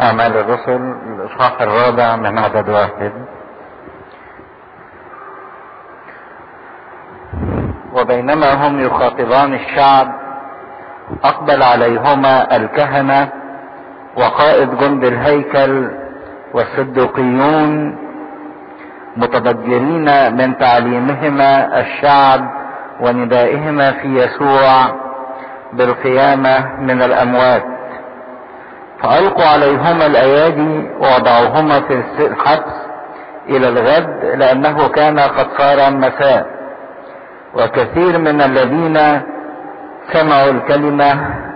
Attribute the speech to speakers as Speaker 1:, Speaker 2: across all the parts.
Speaker 1: أعمال الرسل الإصحاح الرابع من عدد واحد. وبينما هم يخاطبان الشعب أقبل عليهما الكهنة وقائد جند الهيكل والصدوقيون متبجرين من تعليمهما الشعب وندائهما في يسوع بالقيامة من الأموات. فألقوا عليهما الأيادي ووضعوهما في الحبس إلى الغد لأنه كان قد صار مساء. وكثير من الذين سمعوا الكلمة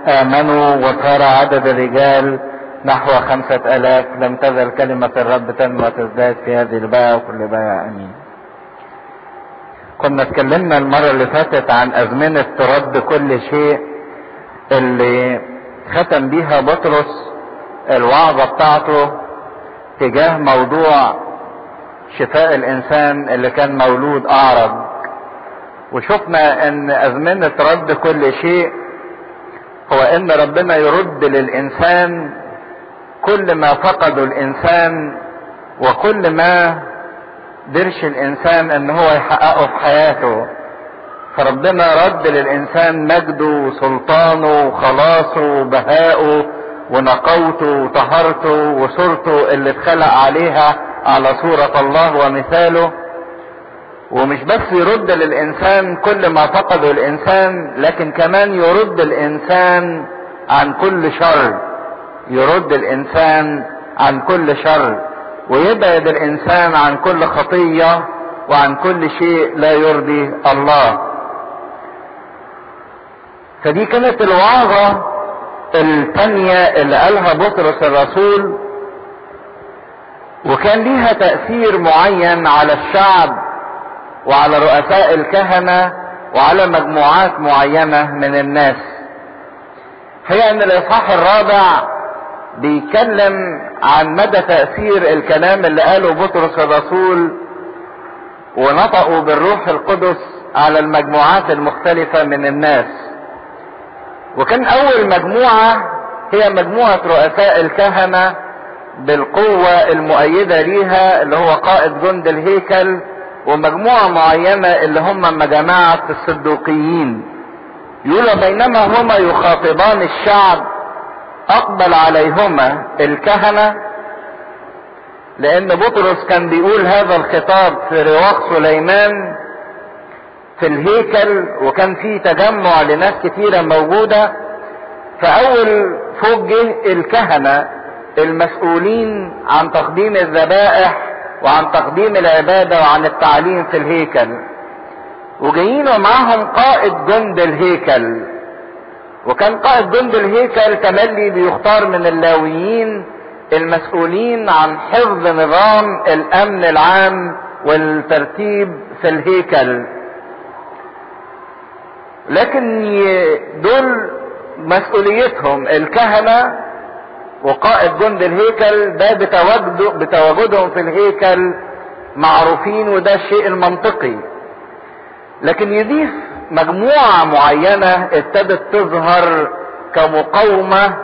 Speaker 1: آمنوا وصار عدد الرجال نحو خمسة آلاف. لم تزل كلمة الرب تنمو وتزداد في هذه الباعة وكل باعة أمين. كنا اتكلمنا المرة اللي فاتت عن أزمنة ترد كل شيء اللي ختم بيها بطرس الوعظة بتاعته تجاه موضوع شفاء الإنسان اللي كان مولود أعرج. وشفنا إن أزمنة رد كل شيء هو إن ربنا يرد للإنسان كل ما فقده الإنسان وكل ما درش الإنسان إن هو يحققه في حياته. فربنا رد للإنسان مجده وسلطانه وخلاصه وبهائه ونقوته وطهارته وصورته اللي اتخلق عليها على صورة الله ومثاله. ومش بس يرد للإنسان كل ما فقده الإنسان لكن كمان يرد الإنسان عن كل شر. يرد الإنسان عن كل شر. ويبعد الإنسان عن كل خطية وعن كل شيء لا يرضي الله. فدي كانت الوعظة الثانية اللي قالها بطرس الرسول وكان ليها تأثير معين على الشعب وعلى رؤساء الكهنة وعلى مجموعات معينة من الناس. هي أن الإصحاح الرابع بيتكلم عن مدى تأثير الكلام اللي قاله بطرس الرسول ونطقوا بالروح القدس على المجموعات المختلفة من الناس. وكان أول مجموعة هي مجموعة رؤساء الكهنة بالقوة المؤيدة ليها اللي هو قائد جند الهيكل ومجموعة معينة اللي هم جماعة الصدوقيين يقول بينما هما يخاطبان الشعب أقبل عليهما الكهنة لأن بطرس كان بيقول هذا الخطاب في رواق سليمان في الهيكل وكان في تجمع لناس كتيرة موجودة. فأول فوق جه الكهنة المسؤولين عن تقديم الذبائح وعن تقديم العبادة وعن التعليم في الهيكل. وجايين ومعاهم قائد جند الهيكل. وكان قائد جند الهيكل تملي بيختار من اللاويين المسؤولين عن حفظ نظام الأمن العام والترتيب في الهيكل. لكن دول مسؤوليتهم. الكهنة وقائد جند الهيكل ده بتواجده بتواجدهم في الهيكل معروفين وده الشيء المنطقي لكن يضيف مجموعة معينة ابتدت تظهر كمقاومة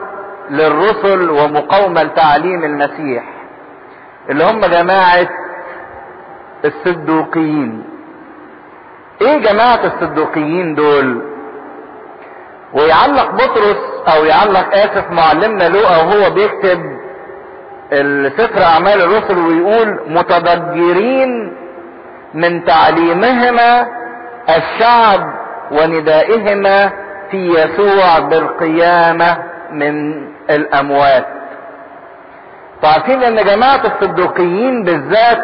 Speaker 1: للرسل ومقاومة لتعليم المسيح اللي هم جماعة الصدوقيين. إيه جماعة الصدوقيين دول؟ ويعلق بطرس أو يعلق آسف معلمنا لوقا وهو بيكتب السفر أعمال الرسل ويقول متضجرين من تعليمهما الشعب وندائهما في يسوع بالقيامة من الأموات. عارفين إن جماعة الصدوقيين بالذات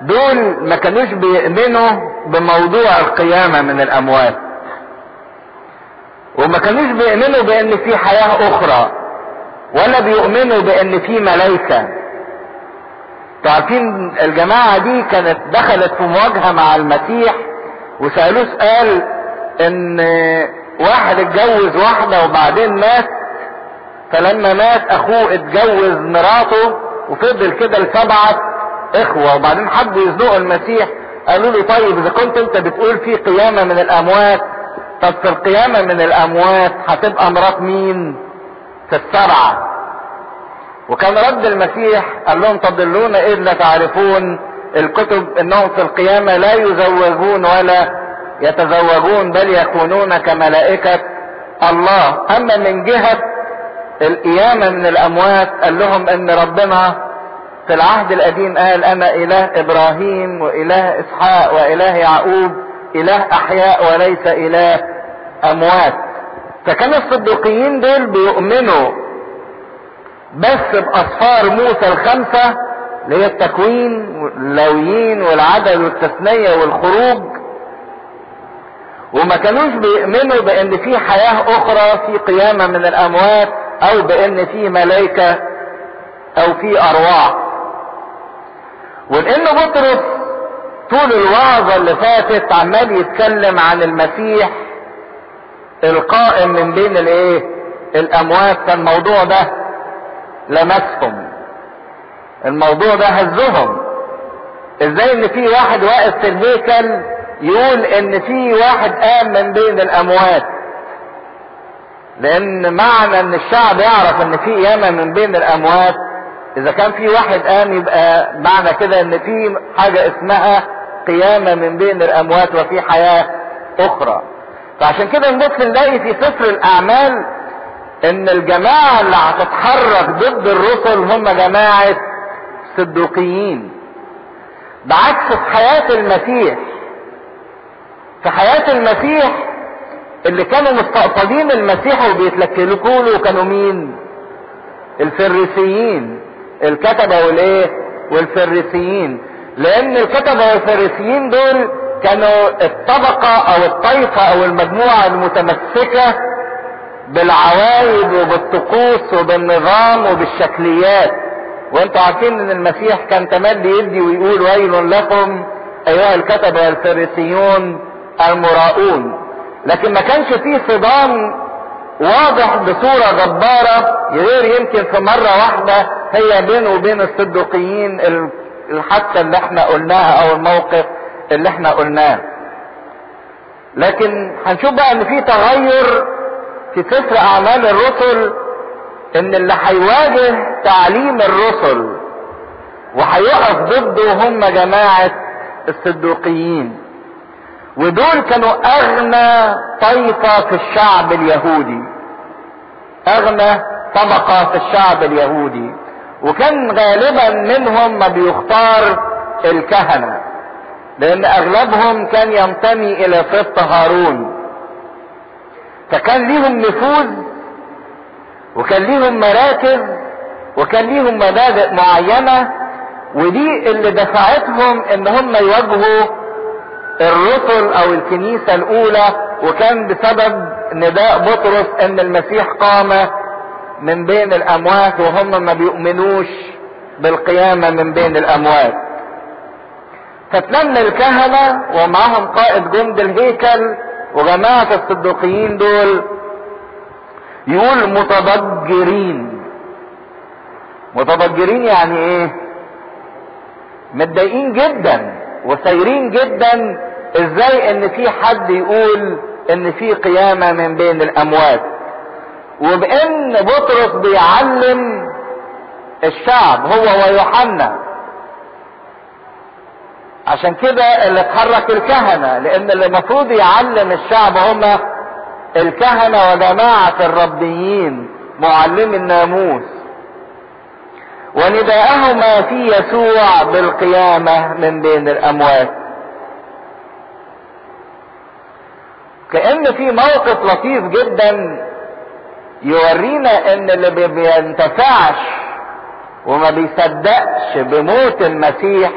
Speaker 1: دول ما كانوش بيؤمنوا بموضوع القيامة من الأموات. وما كانوش بيؤمنوا بأن في حياة أخرى ولا بيؤمنوا بأن في ملائكة. تعرفين الجماعة دي كانت دخلت في مواجهة مع المسيح وسألوه سؤال إن واحد اتجوز واحدة وبعدين مات فلما مات أخوه اتجوز مراته وفضل كده لسبعة إخوة وبعدين حبوا يزنقوا المسيح قالوا له طيب إذا كنت أنت بتقول في قيامة من الأموات طب في القيامة من الأموات هتبقى مرات مين؟ في السبعة. وكان رد المسيح قال لهم تضلون اذ لا تعرفون الكتب إنهم في القيامة لا يزوجون ولا يتزوجون بل يكونون كملائكة الله أما من جهة القيامة من الأموات قال لهم إن ربنا في العهد القديم قال أنا إله إبراهيم وإله إسحاق وإله يعقوب إله أحياء وليس إله أموات. فكان الصديقيين دول بيؤمنوا بس بأسفار موسى الخمسة اللي هي التكوين واللويين والعدد والتثنية والخروج. وما كانوش بيؤمنوا بإن في حياة أخرى في قيامة من الأموات أو بإن في ملائكة أو في أرواح. ولان بطرس طول الوعظة اللي فاتت عمال يتكلم عن المسيح القائم من بين الإيه؟ الأموات. فالموضوع ده لمسهم. الموضوع ده هزهم. إزاي إن في واحد واقف في الهيكل يقول إن في واحد قام من بين الأموات؟ لأن معنى إن الشعب يعرف إن في قيامه من بين الأموات إذا كان في واحد قام يبقى معنى كده إن في حاجة اسمها قيامة من بين الأموات وفي حياة أخرى. فعشان كده نبص نلاقي في سفر الأعمال إن الجماعة اللي هتتحرك ضد الرسل هم جماعة صدوقيين. بعكس في حياة المسيح في حياة المسيح اللي كانوا مستقصدين المسيح وبيتلكلكوا له كانوا مين؟ الفريسيين. الكتبة والإيه؟ والفريسيين. لأن الكتبة والفريسيين دول كانوا الطبقة أو الطائفه أو المجموعة المتمسكة بالعوايد وبالطقوس وبالنظام وبالشكليات. وأنتوا عارفين إن المسيح كان تملي يدي ويقول ويل لكم أيها الكتبة والفريسيون المراؤون. لكن ما كانش فيه صدام واضح بصورة جبارة غير يمكن في مرة واحدة هي بينه وبين الصدقيين الحادثة اللي إحنا قلناها أو الموقف اللي إحنا قلناه. لكن هنشوف بقى إن في تغير في سفر أعمال الرسل إن اللي هيواجه تعليم الرسل وهيقف ضده هم جماعة الصدوقيين. ودول كانوا أغنى طائفة في الشعب اليهودي. أغنى طبقة في الشعب اليهودي. وكان غالبا منهم ما بيختار الكهنة لأن أغلبهم كان ينتمي إلى سبط هارون. فكان ليهم نفوذ وكان ليهم مراكز وكان ليهم مبادئ معينة ودي اللي دفعتهم إن هم يواجهوا الرسل أو الكنيسة الأولى وكان بسبب نداء بطرس إن المسيح قام من بين الأموات وهم ما بيؤمنوش بالقيامة من بين الأموات. فتلم الكهنة ومعهم قائد جند الهيكل وجماعة الصدوقيين دول يقول متضجرين. متضجرين يعني إيه؟ متضايقين جدا وسايرين جدا إزاي ان في حد يقول ان في قيامة من بين الاموات؟ وبان بطرس بيعلم الشعب هو ويوحنا. عشان كده اللي اتحرك الكهنة لأن اللي المفروض يعلم الشعب هم الكهنة وجماعة الربيين معلمي الناموس. ونداءهما في يسوع بالقيامة من بين الأموات. كأن في موقف لطيف جدا يورينا إن اللي ما بينتفعش وما بيصدقش بموت المسيح.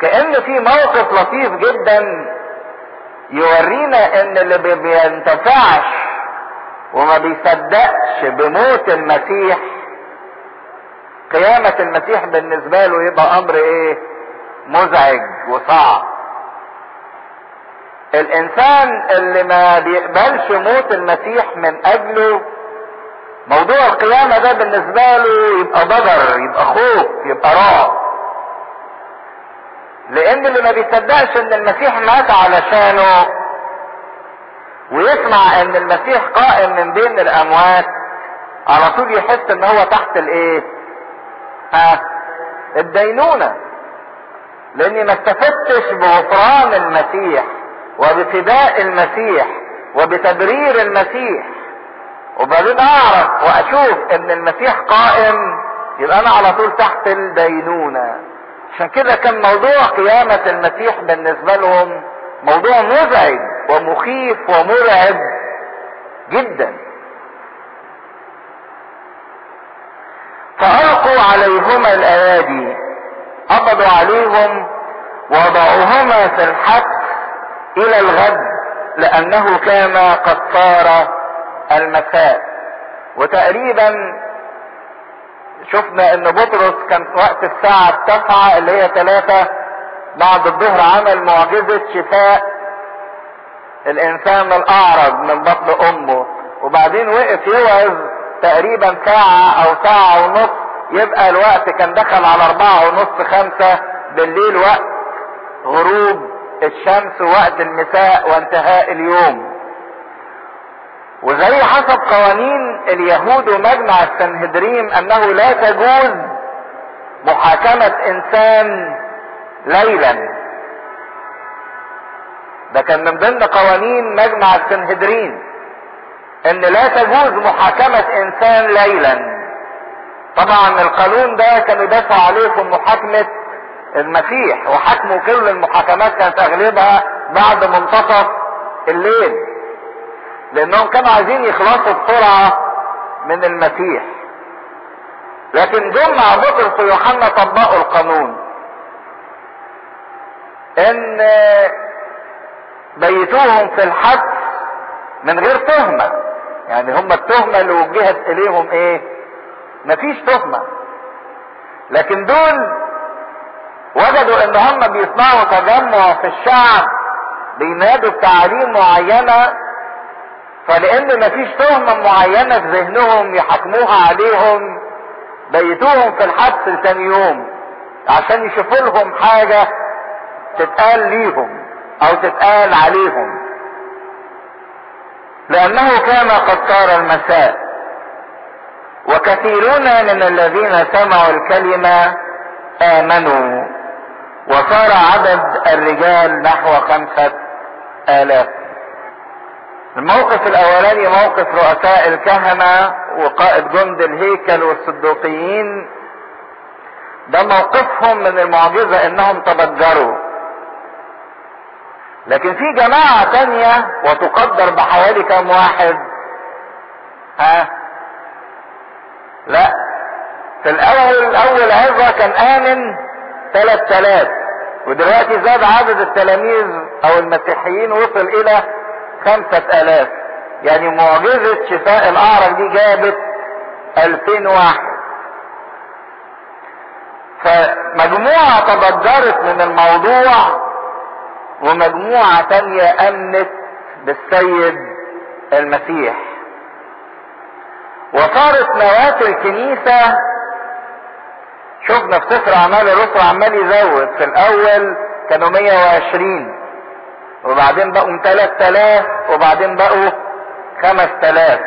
Speaker 1: كأن في موقف لطيف جدا يورينا إن اللي ما بينتفعش وما بيصدقش بموت المسيح. قيامة المسيح بالنسبة له يبقى أمر إيه؟ مزعج وصعب. الإنسان اللي ما بيقبلش موت المسيح من أجله موضوع القيامة ده بالنسبة له يبقى ضجر يبقى خوف يبقى رعب. لأن اللي ما بيصدقش إن المسيح مات علشانه ويسمع إن المسيح قائم من بين الأموات على طول يحس إن هو تحت الإيه؟ ها؟ الدينونة. لأني ما استفدتش بغفران المسيح. وبفداء المسيح وبتبرير المسيح. وبعدين أعرف وأشوف إن المسيح قائم يبقى أنا على طول تحت الدينونة عشان كده كان موضوع قيامة المسيح بالنسبة لهم موضوع مزعج ومخيف ومرعب جدا. فألقوا عليهما الأيادي قبضوا عليهم وضعوهما في الحبس إلى الغد لأنه كان قد صار المساء. وتقريبا شفنا إن بطرس كان وقت الساعة التاسعة اللي هي ثلاثة بعد الظهر عمل معجزة شفاء الإنسان الاعرج من بطن أمه. وبعدين وقف يوعظ تقريبا ساعة أو ساعة ونص يبقى الوقت كان دخل على أربعة ونص خمسة بالليل وقت غروب. الشمس ووقت المساء وانتهاء اليوم. وزي حسب قوانين اليهود ومجمع السنهدرين أنه لا تجوز محاكمة إنسان ليلا. ده كان من ضمن قوانين مجمع السنهدرين إن لا تجوز محاكمة إنسان ليلا. طبعا القانون ده كانوا يدافعوا عليه في محاكمة المسيح وحكموا كل المحاكمات كانت أغلبها بعد منتصف الليل لأنهم كانوا عايزين يخلصوا بسرعة من المسيح. لكن دول مع بطرس ويوحنا طبقوا القانون إن بيتوهم في الحبس من غير تهمة. يعني هم التهمة اللي وجهت إليهم إيه؟ مفيش تهمة. لكن دول وجدوا إن هم بيصنعوا تجمع في الشعب بينادوا بتعاليم معينة فلأن مفيش تهمة معينة في ذهنهم يحكموها عليهم بيتوهم في الحبس لتاني يوم عشان يشوفوا لهم حاجة تتقال ليهم أو تتقال عليهم. لأنه كان قد صار المساء. وكثيرون من الذين سمعوا الكلمة آمنوا. وصار عدد الرجال نحو خمسة آلاف. الموقف الأولاني موقف رؤساء الكهنة وقائد جند الهيكل والصدوقيين ده موقفهم من المعجزة إنهم تبجروا. لكن في جماعة تانية وتقدر بحوالي كم واحد؟ ها؟ لا. في الأول اول عظة كان آمن. ثلاث تلاف. ودلوقتي زاد عدد التلاميذ أو المسيحيين وصل إلى خمسة الاف يعني معجزة شفاء الاعرج دي جابت ألفين واحد. فمجموعة تبدرت من الموضوع ومجموعة تانية أمنت بالسيد المسيح. وصارت نواة الكنيسة شفنا في سفر اعمال الرسل عمال يزود. في الأول كانوا 120 وبعدين بقوا 3000 وبعدين بقوا 5000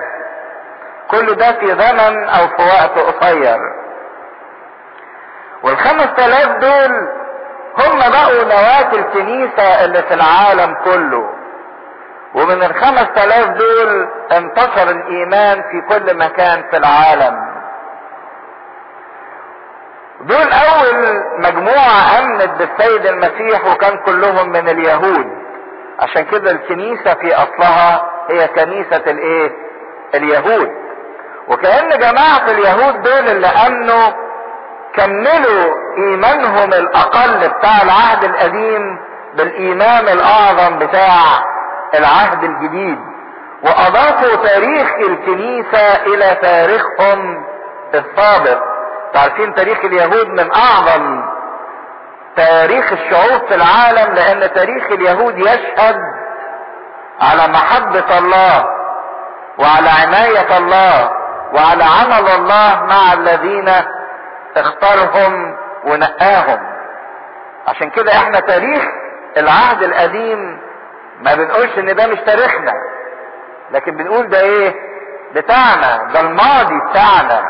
Speaker 1: كل ده في زمن أو في وقت قصير. والخمس تلاف دول هم بقوا نواة الكنيسة اللي في العالم كله. ومن الخمس تلاف دول انتشر الإيمان في كل مكان في العالم. دول أول مجموعة أمنت بالسيد المسيح وكان كلهم من اليهود. عشان كده الكنيسة في أصلها هي كنيسة الإيه؟ اليهود. وكأن جماعة اليهود دول اللي أمنوا كملوا إيمانهم الأقل بتاع العهد القديم بالإيمان الأعظم بتاع العهد الجديد. وأضافوا تاريخ الكنيسة إلى تاريخهم السابق. تعرفين تاريخ اليهود من أعظم تاريخ الشعوب في العالم لأن تاريخ اليهود يشهد على محبة الله وعلى عناية الله وعلى عمل الله مع الذين اختارهم ونقاهم. عشان كده إحنا تاريخ العهد القديم ما بنقولش إن ده مش تاريخنا لكن بنقول ده إيه؟ بتاعنا ده الماضي بتاعنا.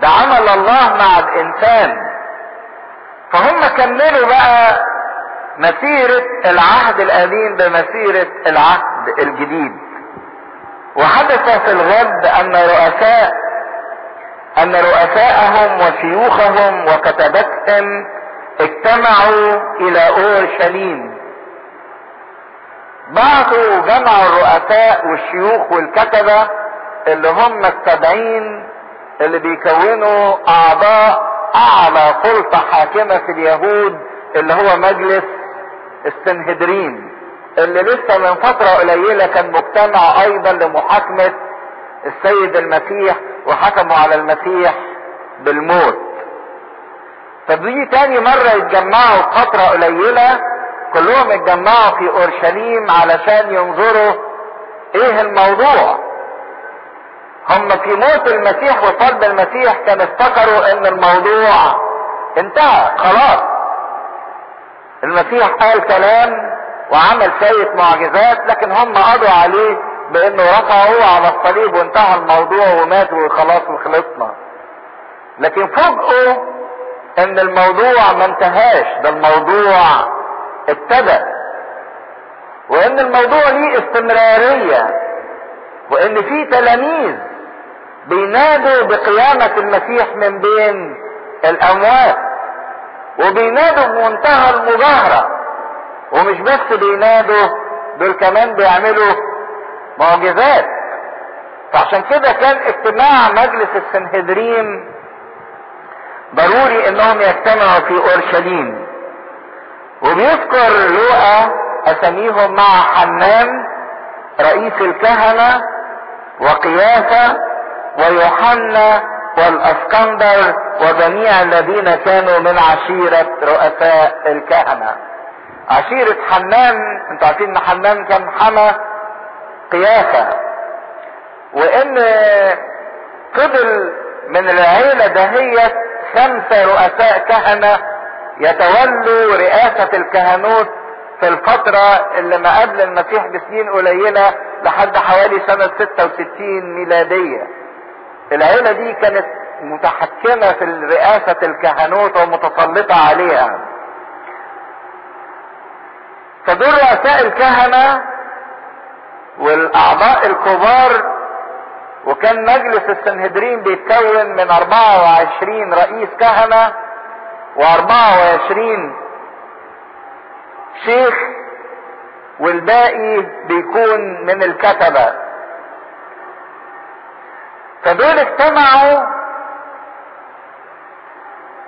Speaker 1: ده عمل الله مع الإنسان. فهم كملوا بقى مسيرة العهد القديم بمسيرة العهد الجديد. وحدث في الغد أن رؤساء أن رؤساءهم وشيوخهم وكتبتهم اجتمعوا إلى أورشليم. بعثوا جمعوا الرؤساء والشيوخ والكتبة اللي هم السبعين اللي بيكونوا أعضاء أعلى سلطة حاكمة في اليهود اللي هو مجلس السنهدرين اللي لسه من فترة قليلة كان مجتمع أيضا لمحاكمة السيد المسيح وحكموا على المسيح بالموت. فدي تاني مرة يتجمعوا فترة قليلة كلهم اتجمعوا في أورشليم علشان ينظروا إيه الموضوع. هم في موت المسيح وصلب المسيح كان افتكروا إن الموضوع انتهى خلاص. المسيح قال كلام وعمل شوية معجزات لكن هم قضوا عليه بإنه رفعه على الصليب وانتهى الموضوع ومات وخلاص وخلصنا. لكن فوجئوا إن الموضوع ما انتهاش ده الموضوع ابتدى وإن الموضوع ليه استمرارية وإن في تلاميذ بينادوا بقيامة المسيح من بين الأموات وبينادوا بمنتهى المظاهرة ومش بس بينادوا دول كمان بيعملوا معجزات. فعشان كده كان اجتماع مجلس السنهدرين ضروري إنهم يجتمعوا في أورشليم. وبيذكر لوقا أساميهم مع حنان رئيس الكهنة وقيافة ويوحنا والأسكندر وجميع الذين كانوا من عشيرة رؤساء الكهنة. عشيرة حنان أنتوا عارفين إن حنان كان حمى قيافة وإن فضل من العيلة دهيت خمسة رؤساء كهنة يتولوا رئاسة الكهنوت في الفترة اللي ما قبل المسيح بسنين قليلة لحد حوالي سنة 66 ميلادية. العيلة دي كانت متحكمة في رئاسة الكهنوت ومتسلطة عليها. فدول رؤساء الكهنة والأعضاء الكبار وكان مجلس السنهدرين بيتكون من 24 رئيس كهنة و24 شيخ والباقي بيكون من الكتبة. فدول اجتمعوا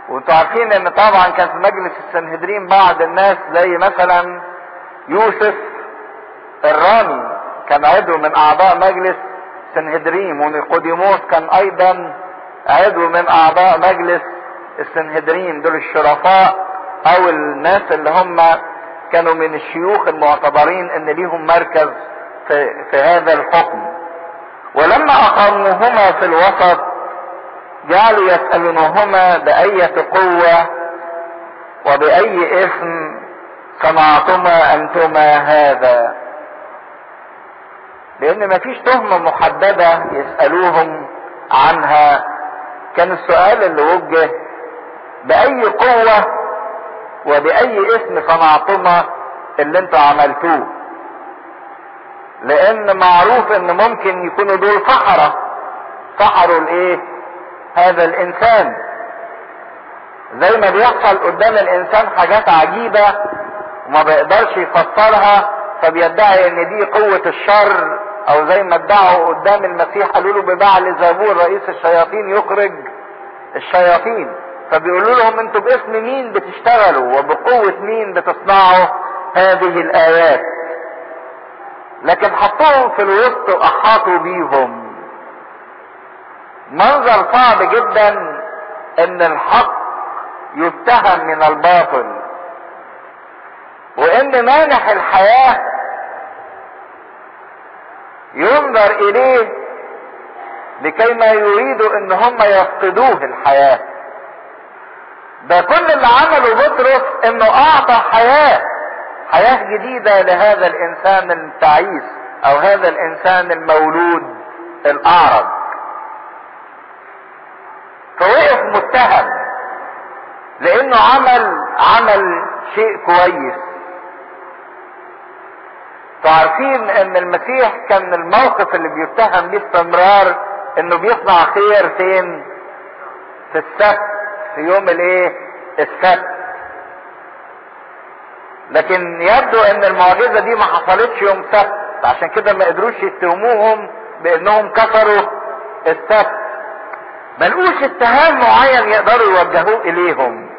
Speaker 1: وانتوا عارفين ان طبعا كان في مجلس السنهدرين بعض الناس زي مثلا يوسف الرامي كان عضو من أعضاء مجلس سنهدريم ونيقوديموس كان أيضا عضو من أعضاء مجلس السنهدرين. دول الشرفاء أو الناس اللي هم كانوا من الشيوخ المعتبرين إن ليهم مركز في, في هذا الحكم. ولما أقاموهما في الوسط جعلوا يسألونهما بأية قوة وبأي اسم صنعتما أنتما هذا؟ لأن مفيش تهمة محددة يسألوهم عنها. كان السؤال اللي وجه بأي قوة وبأي اسم صنعتما اللي أنتوا عملتوه؟ لأن معروف ان ممكن يكونوا دول سحرة سحروا الايه؟ هذا الانسان. زي ما بيحصل قدام الانسان حاجات عجيبة وما بيقدرش يفسرها فبيدعي ان دي قوة الشر أو زي ما ادعوا قدام المسيح قالوا له ببعل زبور رئيس الشياطين يخرج الشياطين. فبيقولوا لهم أنتوا باسم مين بتشتغلوا؟ وبقوة مين بتصنعوا هذه الآيات؟ لكن حطوهم في الوسط وأحاطوا بيهم. منظر صعب جدا إن الحق يتهم من الباطل. وإن مانح الحياة ينظر إليه لكي ما يريدوا إن هم يفقدوه الحياة. ده كل اللي عمله بطرس إنه أعطى حياة. حياة جديدة لهذا الإنسان التعيس أو هذا الإنسان المولود الاعرج فوقف متهم لأنه عمل عمل شيء كويس. تعرفين إن المسيح كان الموقف اللي بيتهم بيه استمرار إنه بيصنع خير فين؟ في السبت في يوم الإيه؟ السبت. لكن يبدو إن المعجزة دي ما حصلتش يوم سبت عشان كده ما قدروش يتهموهم بإنهم كسروا السبت. ملقوش اتهام معين يقدروا يوجهوه إليهم.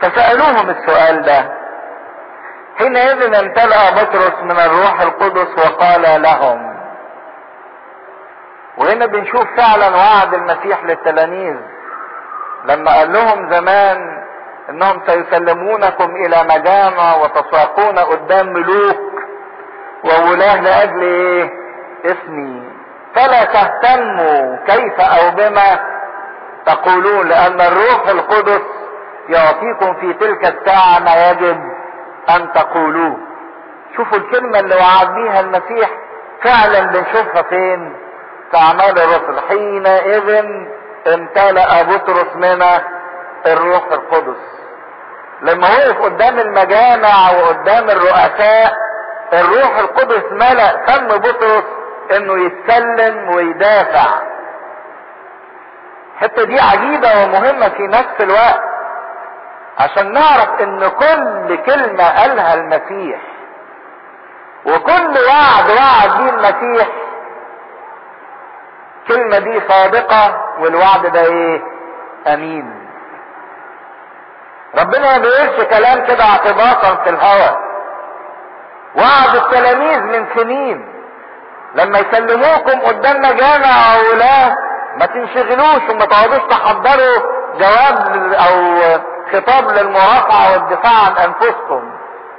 Speaker 1: فسألوهم السؤال ده. حينئذ امتلأ بطرس من الروح القدس وقال لهم وهنا بنشوف فعلا وعد المسيح للتلاميذ. لما قال لهم زمان انهم سيسلمونكم إلى مجامع وتساقون قدام ملوك وولاة لأجل إيه اسمي. فلا تهتموا كيف أو بما تقولون لأن الروح القدس يعطيكم في تلك الساعة ما يجب أن تقولوه. شوفوا الكلمة اللي وعد بيها المسيح فعلا بنشوفها فين؟ في أعمال الرسل. حينئذ امتلأ بطرس من الروح القدس. لما وقف قدام المجامع وقدام الرؤساء الروح القدس ملأ فم بطرس إنه يتكلم ويدافع. الحتة دي عجيبة ومهمة في نفس الوقت عشان نعرف إن كل كلمة قالها المسيح. وكل وعد وعد بيه المسيح. الكلمة دي صادقة والوعد ده إيه؟ أمين. ربنا ما بيقولش كلام كده اعتباطا في الهوى وعد التلاميذ من سنين. لما يسلموكم قدام مجامع أو ما تنشغلوش وما تقعدوش تحضروا جواب أو خطاب للمرافعة والدفاع عن أنفسكم.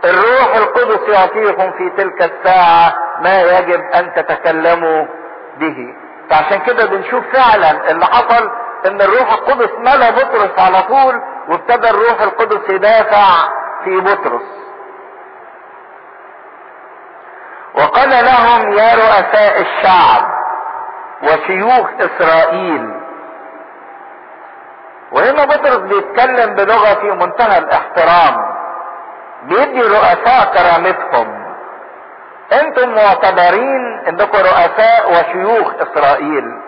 Speaker 1: الروح القدس يعطيكم في تلك الساعة ما يجب أن تتكلموا به. فعشان كده بنشوف فعلا اللي حصل إن الروح القدس ملا بطرس على طول وابتدى الروح القدس يدافع في بطرس. وقال لهم يا رؤساء الشعب وشيوخ إسرائيل. وهنا بطرس بيتكلم بلغة في منتهى الاحترام. بيدي الرؤساء كرامتهم. أنتم معتبرين إنكم رؤساء وشيوخ إسرائيل.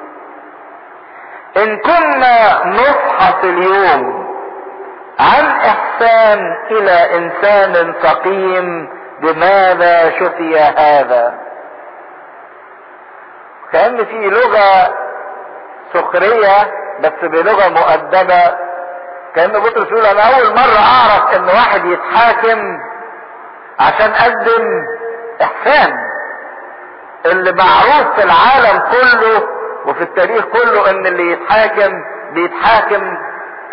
Speaker 1: إن كنا نفحص اليوم عن إحسان إلى إنسان سقيم بماذا شفي هذا؟ كأن في لغة سخرية بس بلغة مؤدبة كأن بطرس يقول أنا أول مرة أعرف إن واحد يتحاكم عشان قدم إحسان. اللي معروف في العالم كله وفي التاريخ كله إن اللي يتحاكم بيتحاكم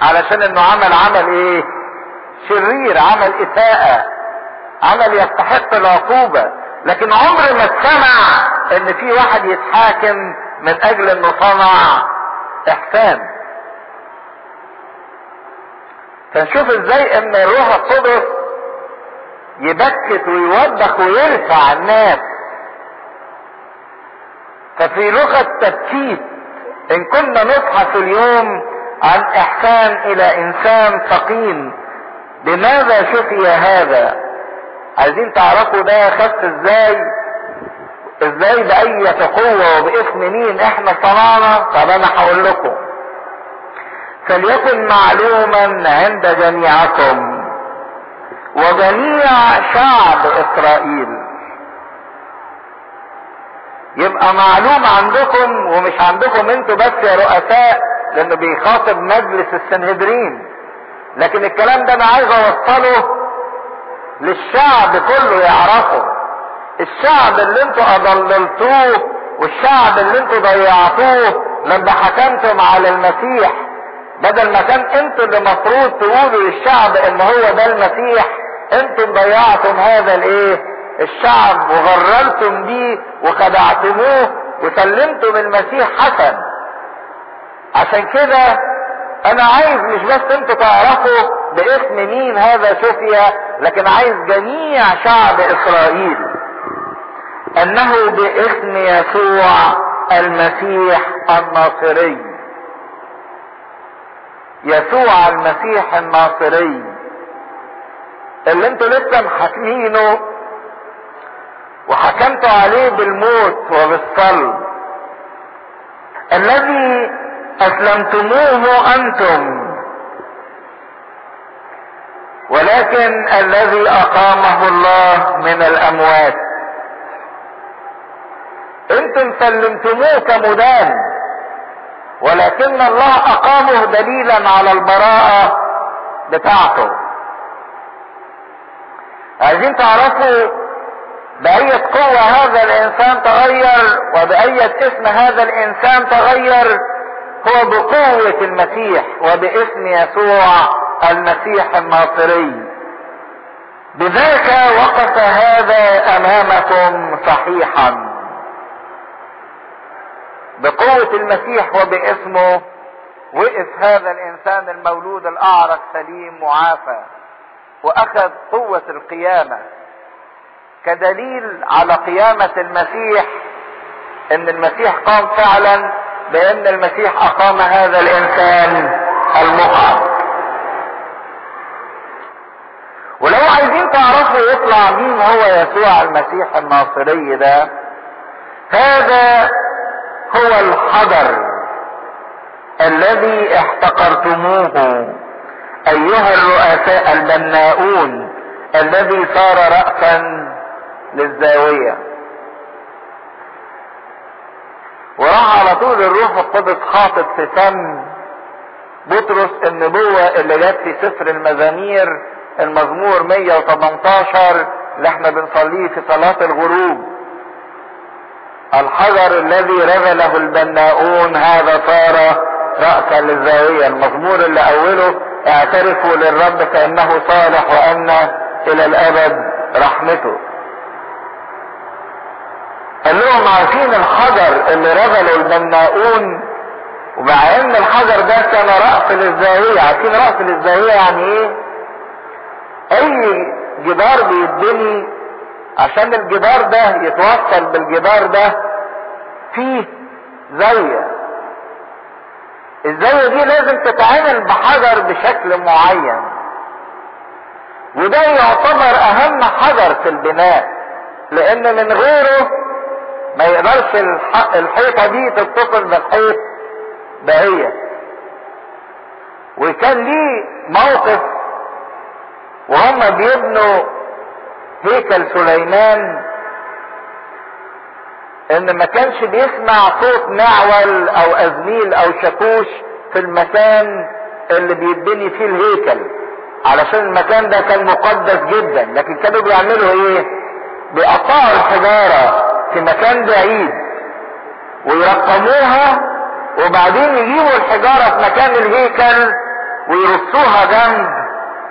Speaker 1: علشان إنه عمل عمل إيه؟ شرير عمل إساءة عمل يستحق العقوبة لكن عمر ما اتسمع إن في واحد يتحاكم من أجل إنه صنع إحسان فنشوف إزاي إن الروح القدس يبكت ويوبخ ويرفع الناس ففي لغة تبكيت إن كنا نبحث اليوم عن إحسان إلى إنسان سقيم بماذا شفي هذا؟ عايزين تعرفوا ده خف إزاي؟ إزاي بأية قوة وباسم مين إحنا صنعنا؟ طب أنا هقول لكم. فليكن معلوما عند جميعكم وجميع شعب إسرائيل. يبقى معلوم عندكم ومش عندكم أنتوا بس يا رؤساء لأنه بيخاطب مجلس السنهدرين. لكن الكلام ده أنا عايز أوصله للشعب كله يعرفه. الشعب اللي أنتوا أضللتوه والشعب اللي أنتوا ضيعتوه لما حكمتم على المسيح. بدل ما كان أنتوا اللي مفروض تقولوا للشعب إن هو ده المسيح أنتم ضيعتم هذا الإيه؟ الشعب وغررتم بيه وخدعتموه وسلمتم المسيح حسن. عشان كده أنا عايز مش بس أنتوا تعرفوا باسم مين هذا شفيا لكن عايز جميع شعب إسرائيل أنه باسم يسوع المسيح الناصري. يسوع المسيح الناصري. اللي أنتوا لسه محاكمينه وحكمتوا عليه بالموت وبالصلب. الذي أسلمتموه أنتم. ولكن الذي أقامه الله من الأموات. إنتم سلمتموه كمدان ولكن الله أقامه دليلا على البراءة بتاعته. عايزين تعرفوا بأية قوة هذا الإنسان تغير وبأية اسم هذا الإنسان تغير هو بقوة المسيح وباسم يسوع المسيح الناصري. بذاك وقف هذا أمامكم صحيحا. بقوة المسيح وباسمه وقف هذا الإنسان المولود الأعرج سليم معافى وأخذ قوة القيامة. كدليل على قيامة المسيح إن المسيح قام فعلا بأن المسيح أقام هذا الإنسان المقعد ولو عايزين تعرفوا يطلع مين هو يسوع المسيح الناصري ده هذا هو الحجر الذي احتقرتموه أيها الرؤساء البناؤون الذي صار رأسا للزاوية. وراح على طول الروح القدس حاطط في فم بطرس النبوة اللي جت في سفر المزامير المزمور 118 اللي إحنا بنصليه في صلاة الغروب. الحجر الذي رذله البناؤون هذا صار رأسا للزاوية. المزمور اللي أوله اعترفوا للرب فإنه صالح وأن إلى الأبد رحمته. قال لهم عارفين الحجر اللي رذله البناؤون ومع إن الحجر ده كان رأس للزاوية. عارفين رأس للزاوية يعني إيه؟ أي جدار بيتبني عشان الجدار ده يتوصل بالجدار ده فيه زاوية. الزاوية دي لازم تتعمل بحجر بشكل معين وده يعتبر أهم حجر في البناء لأن من غيره ما يقدرش الحيطة دي تتصل بالحيط دهية وكان ليه موقف وهم بيبنوا هيكل سليمان إن ما كانش بيسمع صوت معول أو أزميل أو شاكوش في المكان اللي بيتبني فيه الهيكل. علشان المكان ده كان مقدس جدا لكن كانوا بيعملوا إيه؟ بيقطعوا الحجارة. في مكان بعيد ويرقموها وبعدين يجيبوا الحجارة في مكان الهيكل ويرصوها جنب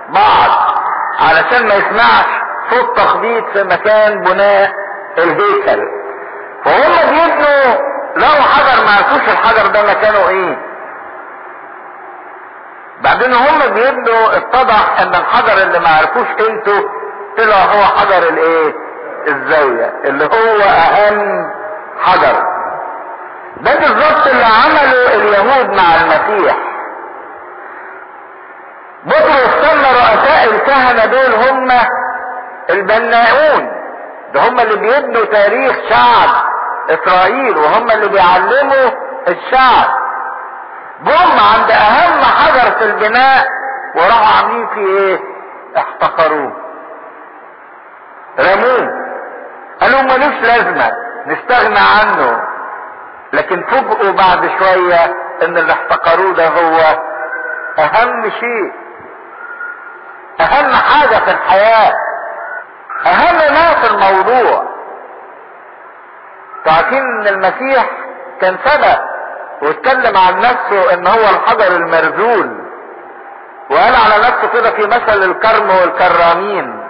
Speaker 1: بعض علشان ما يسمعش صوت تخبيط في مكان بناء الهيكل. فهم بيبنوا لقوا حجر ما عرفوش الحجر ده مكانه إيه. بعدين هم بيبنوا اتضح ان الحجر اللي ما عرفوش قيمته طلع هو حجر الايه؟ الزاوية اللي هو أهم حجر. ده بالظبط اللي عمله اليهود مع المسيح. بطرس سمى رؤساء الكهنة دول هم البناؤون. ده هم اللي بيبنوا تاريخ شعب إسرائيل وهم اللي بيعلموا الشعب. جم عند أهم حجر في البناء وراحوا عاملين فيه إيه؟ احتقروه رموه. قالوا ملوش لازمة نستغنى عنه. لكن فوجئوا بعد شوية إن اللي احتقروه ده هو أهم شيء أهم حاجة في الحياة أهم ما في الموضوع. تعرفين إن المسيح كان سبق واتكلم عن نفسه إن هو الحجر المرذول وقال على نفسه كده في مثل الكرم والكرامين.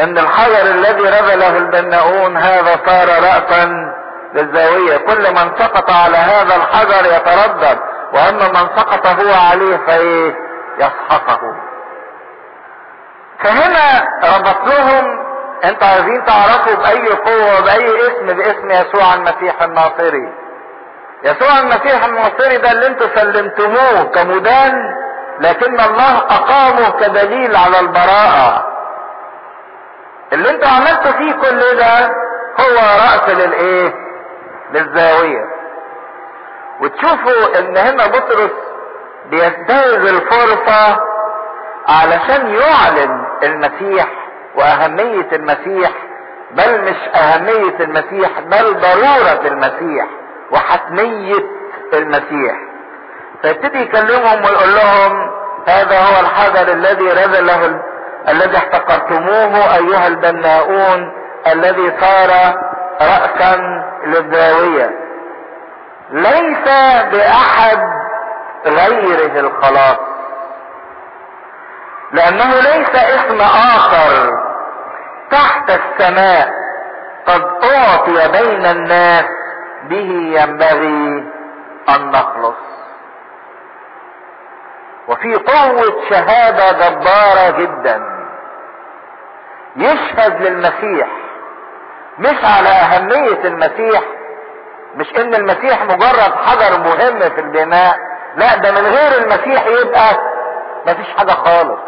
Speaker 1: إن الحجر الذي رذله البناؤون هذا صار رأسا للزاوية. كل من سقط على هذا الحجر يتردد واما من سقط هو عليه فإيه؟ يسحقه. فهنا ربط لهم أنتوا عايزين تعرفوا بأي قوة باي اسم باسم يسوع المسيح الناصري. يسوع المسيح الناصري ده اللي أنتوا سلمتموه كمدان لكن الله أقامه كدليل على البراءة. اللي أنتوا عملتوا فيه كل ده هو رأس للإيه؟ للزاوية. وتشوفوا إن هنا بطرس بينتهز الفرصة علشان يعلن المسيح وأهمية المسيح بل مش أهمية المسيح بل ضرورة المسيح وحتمية المسيح. فيبتدي يكلمهم ويقول لهم هذا هو الحجر الذي رذل له الذي احتقرتموه أيها البناؤون الذي صار رأسا للزاوية. ليس بأحد غيره الخلاص. لأنه ليس اسم آخر تحت السماء. قد أعطي بين الناس به ينبغي أن نخلص. وفي قوة شهادة جبارة جدا. يشهد للمسيح مش على أهمية المسيح مش إن المسيح مجرد حجر مهم في البناء لا ده من غير المسيح يبقى مفيش حاجة خالص.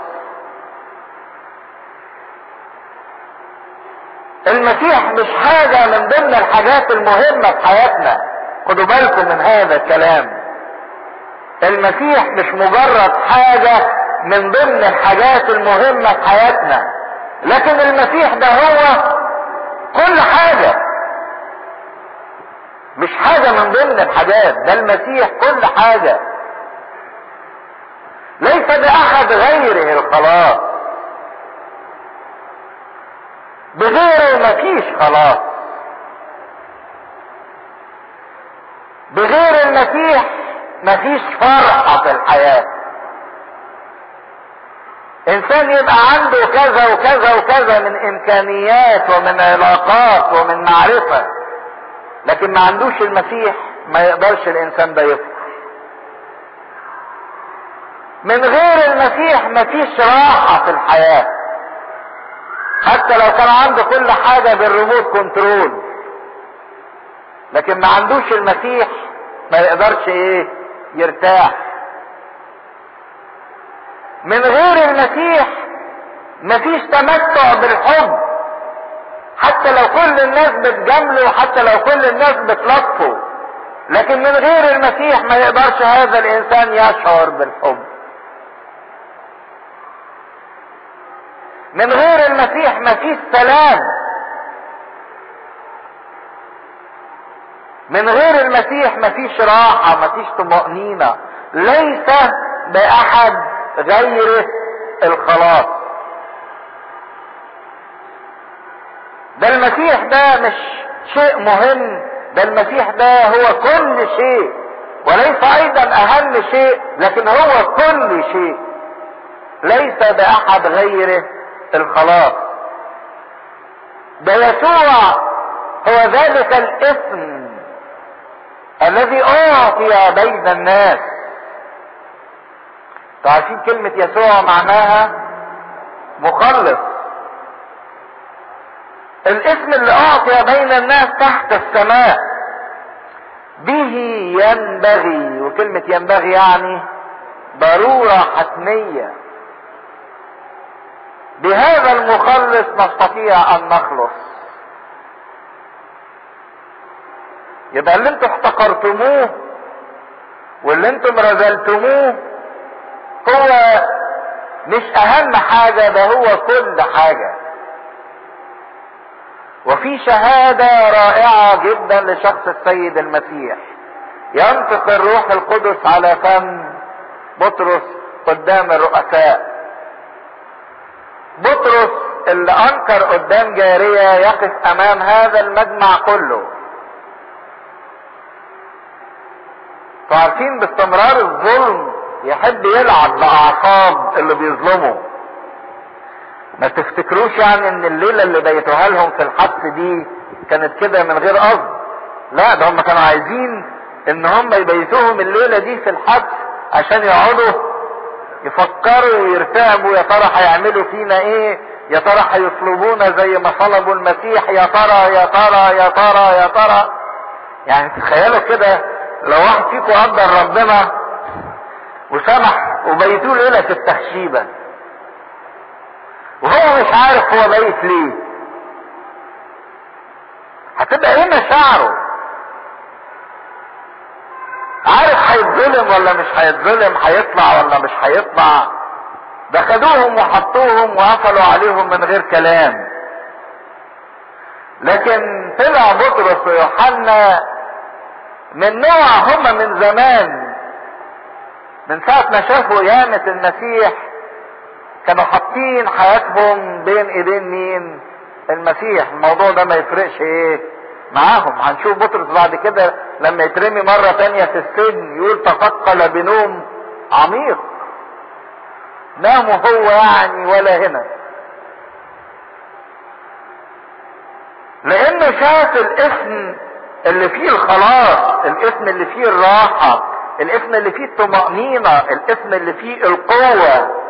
Speaker 1: المسيح مش حاجة من ضمن الحاجات المهمة في حياتنا. خدوا بالكم من هذا الكلام. المسيح مش مجرد حاجة من ضمن الحاجات المهمة في حياتنا. لكن المسيح ده هو كل حاجة. مش حاجة من ضمن الحاجات ده المسيح كل حاجة. ليس بأحد غيره الخلاص. بغيره مفيش خلاص. بغير المسيح مفيش فرحة في الحياة. إنسان يبقى عنده كذا وكذا وكذا من إمكانيات ومن علاقات ومن معرفة لكن ما عندوش المسيح ما يقدرش الإنسان ده يفرح من غير المسيح مفيش راحة في الحياة. حتى لو كان عنده كل حاجة بالريموت كنترول لكن ما عندوش المسيح ما يقدرش إيه؟ يرتاح. من غير المسيح مفيش تمتع بالحب. حتى لو كل الناس بتجامله حتى لو كل الناس بتلطفه. لكن من غير المسيح ما يقدرش هذا الإنسان يشعر بالحب. من غير المسيح مفيش سلام. من غير المسيح مفيش راحة مفيش طمأنينة. ليس بأحد غيره الخلاص. ده المسيح ده مش شيء مهم ده المسيح ده هو كل شيء وليس أيضا أهم شيء لكن هو كل شيء. ليس بأحد غيره الخلاص. ده يسوع هو ذلك الاسم. الذي أعطي بين الناس. عارفين كلمة يسوع معناها مخلص. الاسم اللي أعطي بين الناس تحت السماء. به ينبغي وكلمة ينبغي يعني ضرورة حتمية. بهذا المخلص نستطيع أن نخلص. يبقى اللي أنتوا احتقرتموه واللي أنتم رذلتموه هو مش أهم حاجة ده هو كل حاجة. وفي شهادة رائعة جدا لشخص السيد المسيح. ينطق الروح القدس على فم بطرس قدام الرؤساء. بطرس اللي أنكر قدام جارية يقف أمام هذا المجمع كله. فعارفين باستمرار الظلم يحب يلعب بأعصاب اللي بيظلموا ما تفتكروش يعني إن الليلة اللي بيتوها لهم في الحبس دي كانت كده من غير قصد لا ده هم كانوا عايزين إن هم يبيتوهم الليلة دي في الحبس عشان يقعدوا يفكروا ويرتعبوا يا ترى هيعملوا فينا إيه؟ يا ترى هيصلبونا زي ما صلبوا المسيح؟ يا ترى يا ترى يا ترى يا ترى؟ يعني تخيلوا كده لو واحد فيكم قدر ربنا وسمح وبيتوا ليله في التخشيبة. وهو مش عارف هو بيت ليه. هتبقى إيه مشاعره؟ عارف هيتظلم ولا مش هيتظلم؟ هيطلع ولا مش هيطلع؟ ده خدوهم وحطوهم وقفلوا عليهم من غير كلام. لكن طلع بطرس ويوحنا من نوع هم من زمان من ساعة ما شافوا قيامة المسيح كانوا حاطين حياتهم بين إيدين مين؟ المسيح. الموضوع ده ما يفرقش إيه؟ معاهم. هنشوف بطرس بعد كده لما يترمي مرة تانية في السجن يقول تثقل بنوم عميق. نام هو يعني ولا هنا. لأنه شاف الاسم اللي فيه الخلاص الاسم اللي فيه الراحة الاسم اللي فيه الطمأنينة الاسم اللي فيه القوة.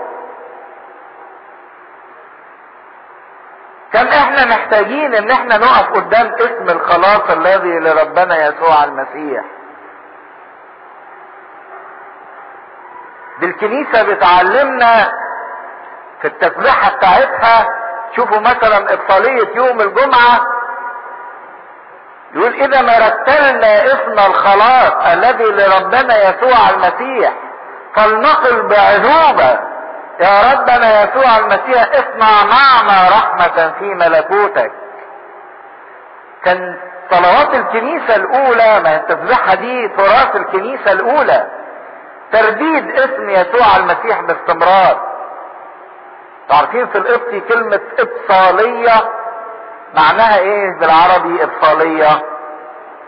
Speaker 1: كم إحنا محتاجين ان إحنا نقف قدام اسم الخلاص الذي لربنا يسوع المسيح؟ دي الكنيسة بتعلمنا في التسبيحة بتاعتها شوفوا مثلا إبطالية يوم الجمعة يقول إذا ما رتلنا اسم الخلاص الذي لربنا يسوع المسيح فلنقل بعذوبة يا ربنا يسوع المسيح اصنع معنا رحمة في ملكوتك. كان صلوات الكنيسة الأولى ما التسبيحة دي تراث الكنيسة الأولى ترديد اسم يسوع المسيح باستمرار. عارفين في القبطي كلمة إبصالية؟ معناها إيه بالعربي؟ إبصالية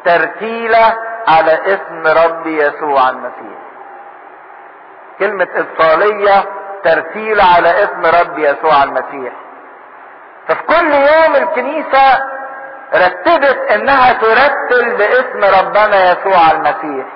Speaker 1: ترتيلة على اسم رب يسوع المسيح. كلمة إبصالية ترتيل على اسم رب يسوع المسيح. ففي كل يوم الكنيسة رتبت إنها ترتل باسم ربنا يسوع المسيح.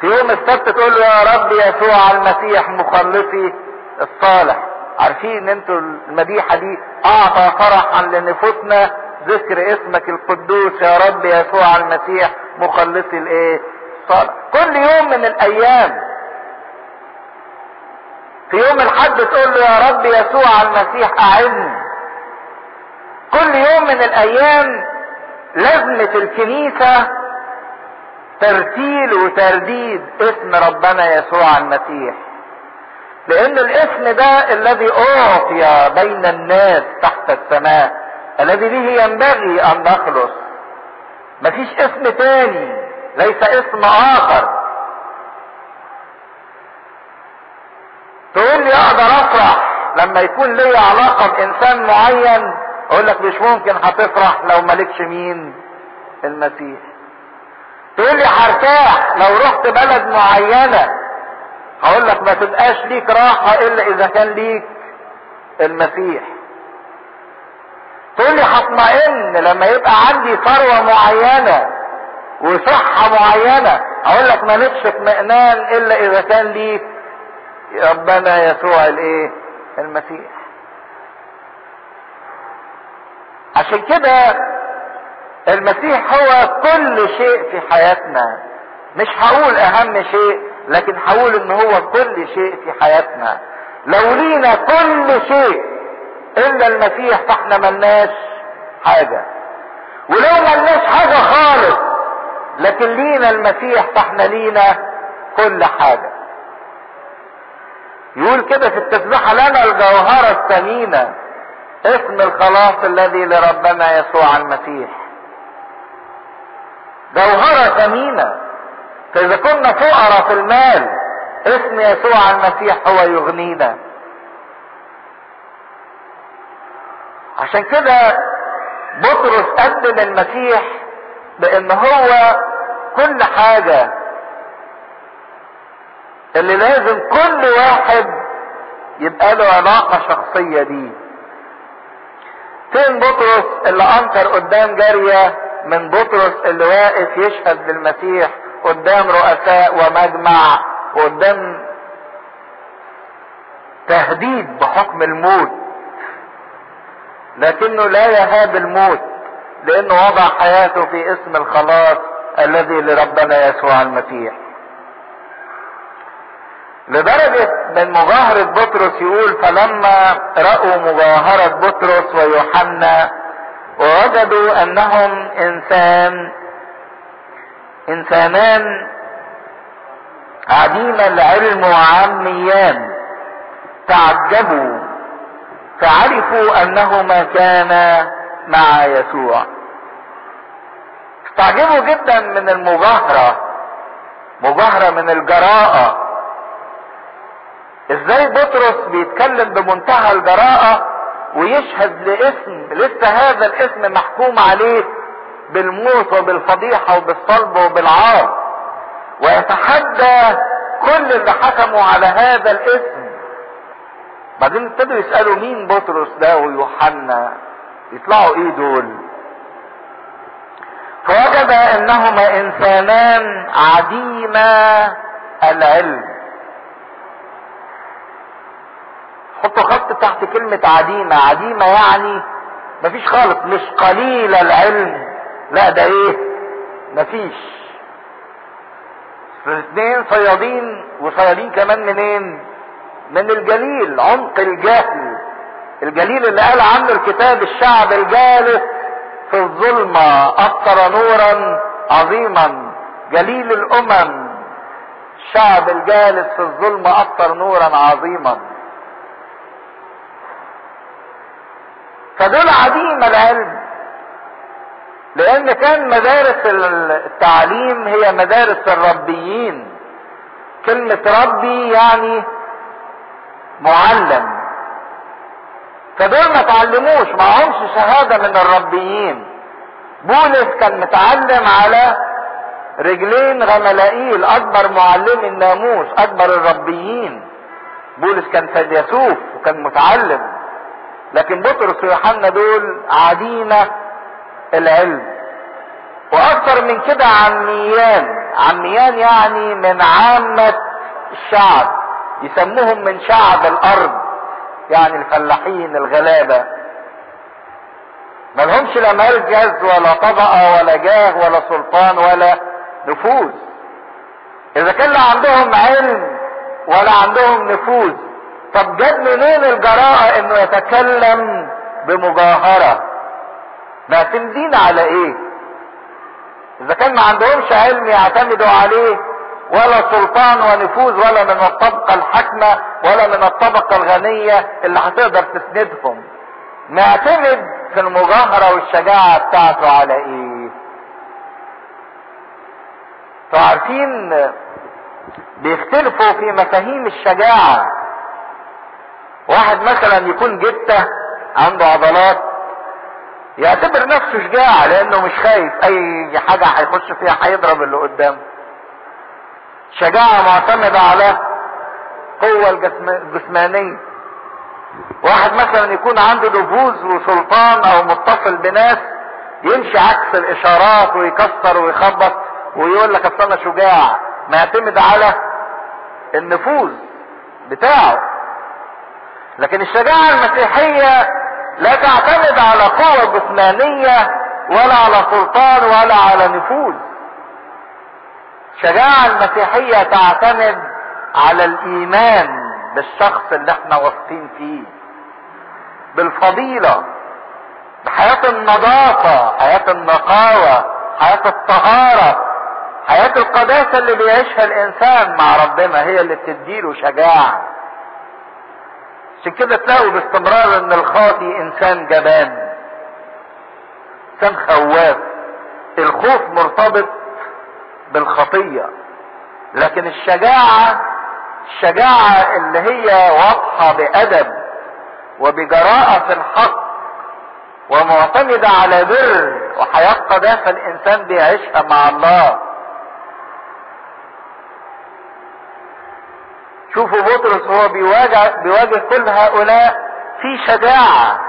Speaker 1: في يوم السبت تقول له يا رب يسوع المسيح مخلصي الصالح. عارفين أنتوا المديحة دي؟ اعطى فرحا لنفوسنا ذكر اسمك القدوس يا رب يسوع المسيح مخلصي الإيه؟ الصالح كل يوم من الأيام. في يوم الحد تقول له يا رب يسوع المسيح اعني كل يوم من الأيام لازمة الكنيسة ترتيل وترديد اسم ربنا يسوع المسيح. لأن الاسم ده الذي أعطي بين الناس تحت السماء الذي به ينبغي أن نخلص. مفيش اسم تاني ليس اسم آخر. تقول لي أقدر أفرح لما يكون لي علاقة بإنسان معين؟ أقول لك مش ممكن هتفرح لو مالكش مين؟ المسيح. تقول لي هرتاح لو رحت بلد معينة؟ هقول لك ما تبقاش ليك راحة إلا إذا كان ليك المسيح. تقول لي هطمئن لما يبقى عندي ثروة معينة وصحة معينة؟ أقول لك مالكش اطمئنان إلا إذا كان ليك ربنا يسوع الإيه؟ المسيح. عشان كده المسيح هو كل شيء في حياتنا. مش هقول أهم شيء لكن هقول إن هو كل شيء في حياتنا. لو لينا كل شيء إلا المسيح فإحنا ملناش حاجة. ولو ملناش حاجة خالص لكن لينا المسيح فإحنا لينا كل حاجة. يقول كده في التسبيحة لنا الجوهرة الثمينة اسم الخلاص الذي لربنا يسوع المسيح. جوهرة ثمينة. فإذا كنا فقراء في المال اسم يسوع المسيح هو يغنينا. عشان كده بطرس قدم المسيح بإن هو كل حاجة. اللي لازم كل واحد يبقى له علاقة شخصية بيه فين بطرس اللي أنكر قدام جارية من بطرس اللي واقف يشهد للمسيح؟ قدام رؤساء ومجمع وقدام تهديد بحكم الموت. لكنه لا يهاب الموت لأنه وضع حياته في اسم الخلاص الذي لربنا يسوع المسيح. لدرجة من مجاهرة بطرس يقول فلما رأوا مجاهرة بطرس ويوحنا ووجدوا أنهم إنسان إنسانان عديم العلم وعاميان تعجبوا فعرفوا أنهما كانا مع يسوع. استعجبوا جدا من المجاهرة مجاهرة من الجراءة. إزاي بطرس بيتكلم بمنتهى الجراءة ويشهد لاسم لسه هذا الاسم محكوم عليه بالموت وبالفضيحة وبالصلب وبالعار. ويتحدى كل اللي حكموا على هذا الاسم. بعدين ابتدوا يسألوا مين بطرس ده ويوحنا. يطلعوا إيه دول؟ فوجد انهما انسانان عديما العلم. حطوا خط تحت كلمة عديمة. عديمة يعني مفيش خالص مش قليل العلم. لا ده إيه؟ مفيش. الاثنين صيادين وصيادين كمان منين؟ من الجليل عمق الجهل. الجليل اللي قال عنه الكتاب الشعب الجالس في الظلمة أبصر نورا عظيما. جليل الأمم الشعب الجالس في الظلمة أبصر نورا عظيما. فدول عديم العلم. لأن كان مدارس التعليم هي مدارس الربيين. كلمة ربي يعني معلم. فدول ما تعلموش معهمش شهادة من الربيين. بولس كان متعلم على رجلين غملائيل أكبر معلم الناموس أكبر الربيين. بولس كان فيلسوف وكان متعلم. لكن بطرس ويوحنا دول عديمة العلم. وأكثر من كده عميان. عميان يعني من عامة الشعب. يسموهم من شعب الأرض. يعني الفلاحين الغلابة. ملهمش لا مركز ولا طبقة ولا جاه ولا سلطان ولا نفوذ. إذا كان لا عندهم علم ولا عندهم نفوذ طب جاب منين الجراءة إنه يتكلم بمجاهرة؟ معتمدين على إيه؟ إذا كان ما عندهمش علم يعتمدوا عليه ولا سلطان ونفوذ ولا من الطبقة الحاكمة ولا من الطبقة الغنية اللي هتقدر تسندهم. معتمد في المجاهرة والشجاعة بتاعته على إيه؟ فعارفين بيختلفوا في مفاهيم الشجاعة. واحد مثلا يكون جتة عنده عضلات يعتبر نفسه شجاع لأنه مش خايف أي حاجة هيخش فيها هيضرب اللي قدامه. شجاعة معتمدة على قوة الجسمانية. واحد مثلا يكون عنده نفوذ وسلطان أو متصل بناس يمشي عكس الإشارات ويكسر ويخبط ويقول لك أصل أنا شجاع معتمد على النفوذ بتاعه. لكن الشجاعة المسيحية لا تعتمد على قوة جسمانية ولا على سلطان ولا على نفوذ. الشجاعة المسيحية تعتمد على الإيمان بالشخص اللي إحنا واثقين فيه بالفضيلة بحياة النظافة حياة النقاوة حياة الطهارة حياة القداسة اللي بيعيشها الإنسان مع ربنا هي اللي بتديله شجاعة. عشان كده تلاقوا باستمرار إن الخاطي إنسان جبان إنسان خواف. الخوف مرتبط بالخطية لكن الشجاعة الشجاعة اللي هي واضحة بأدب وبجراءة في الحق ومعتمدة على بر وحياة قداسة الإنسان بيعيشها مع الله. شوفوا بطرس هو بيواجه, بيواجه كل هؤلاء في شجاعة.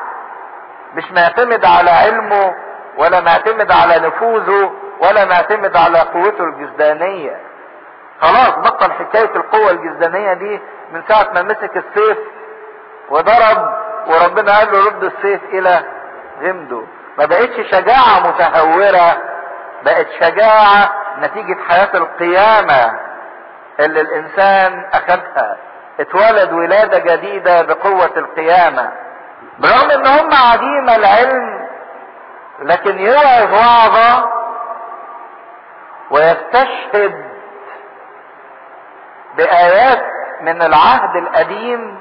Speaker 1: مش معتمد على علمه ولا معتمد على نفوذه ولا معتمد على قوته الجسدانية. خلاص بطل حكاية القوة الجسدانية دي من ساعة ما مسك السيف وضرب وربنا قال له رد السيف إلى غمده ما بقتش شجاعة متهورة بقت شجاعة نتيجة حياة القيامة. اللي الإنسان اخدها اتولد ولادة جديدة بقوة القيامة. برغم إن هم عديم العلم لكن يوعظ وعظة ويستشهد بآيات من العهد القديم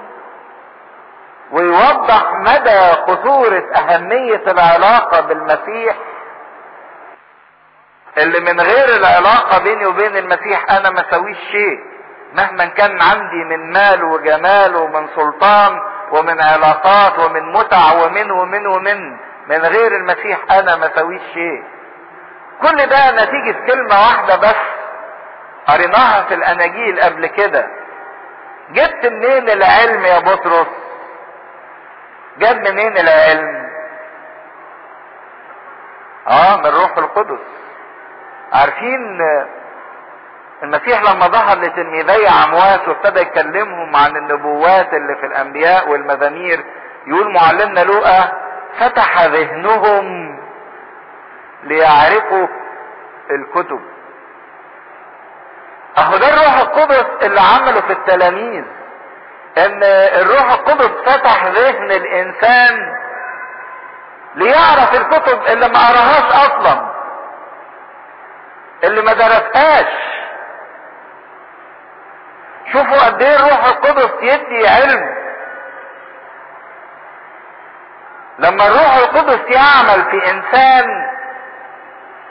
Speaker 1: ويوضح مدى خطورة أهمية العلاقة بالمسيح اللي من غير العلاقة بيني وبين المسيح أنا ما سويش شيء. مهما كان عندي من مال وجمال ومن سلطان ومن علاقات ومن متع ومن ومن ومن من غير المسيح أنا ما سويش شيء. كل ده نتيجة كلمة واحدة بس قريناها في الأناجيل قبل كده. جبت منين العلم يا بطرس؟ جاب منين العلم؟ آه من روح القدس. عارفين المسيح لما ظهر لتلميذي عمواس وابتدى يكلمهم عن النبوات اللي في الأنبياء والمزامير يقول معلمنا لوقا فتح ذهنهم ليعرفوا الكتب. أهو ده الروح القدس اللي عمله في التلاميذ إن الروح القدس فتح ذهن الإنسان ليعرف الكتب اللي ما قراهاش أصلا. اللي ما درسهاش. شوفوا قد إيه الروح القدس يدي علم. لما الروح القدس يعمل في إنسان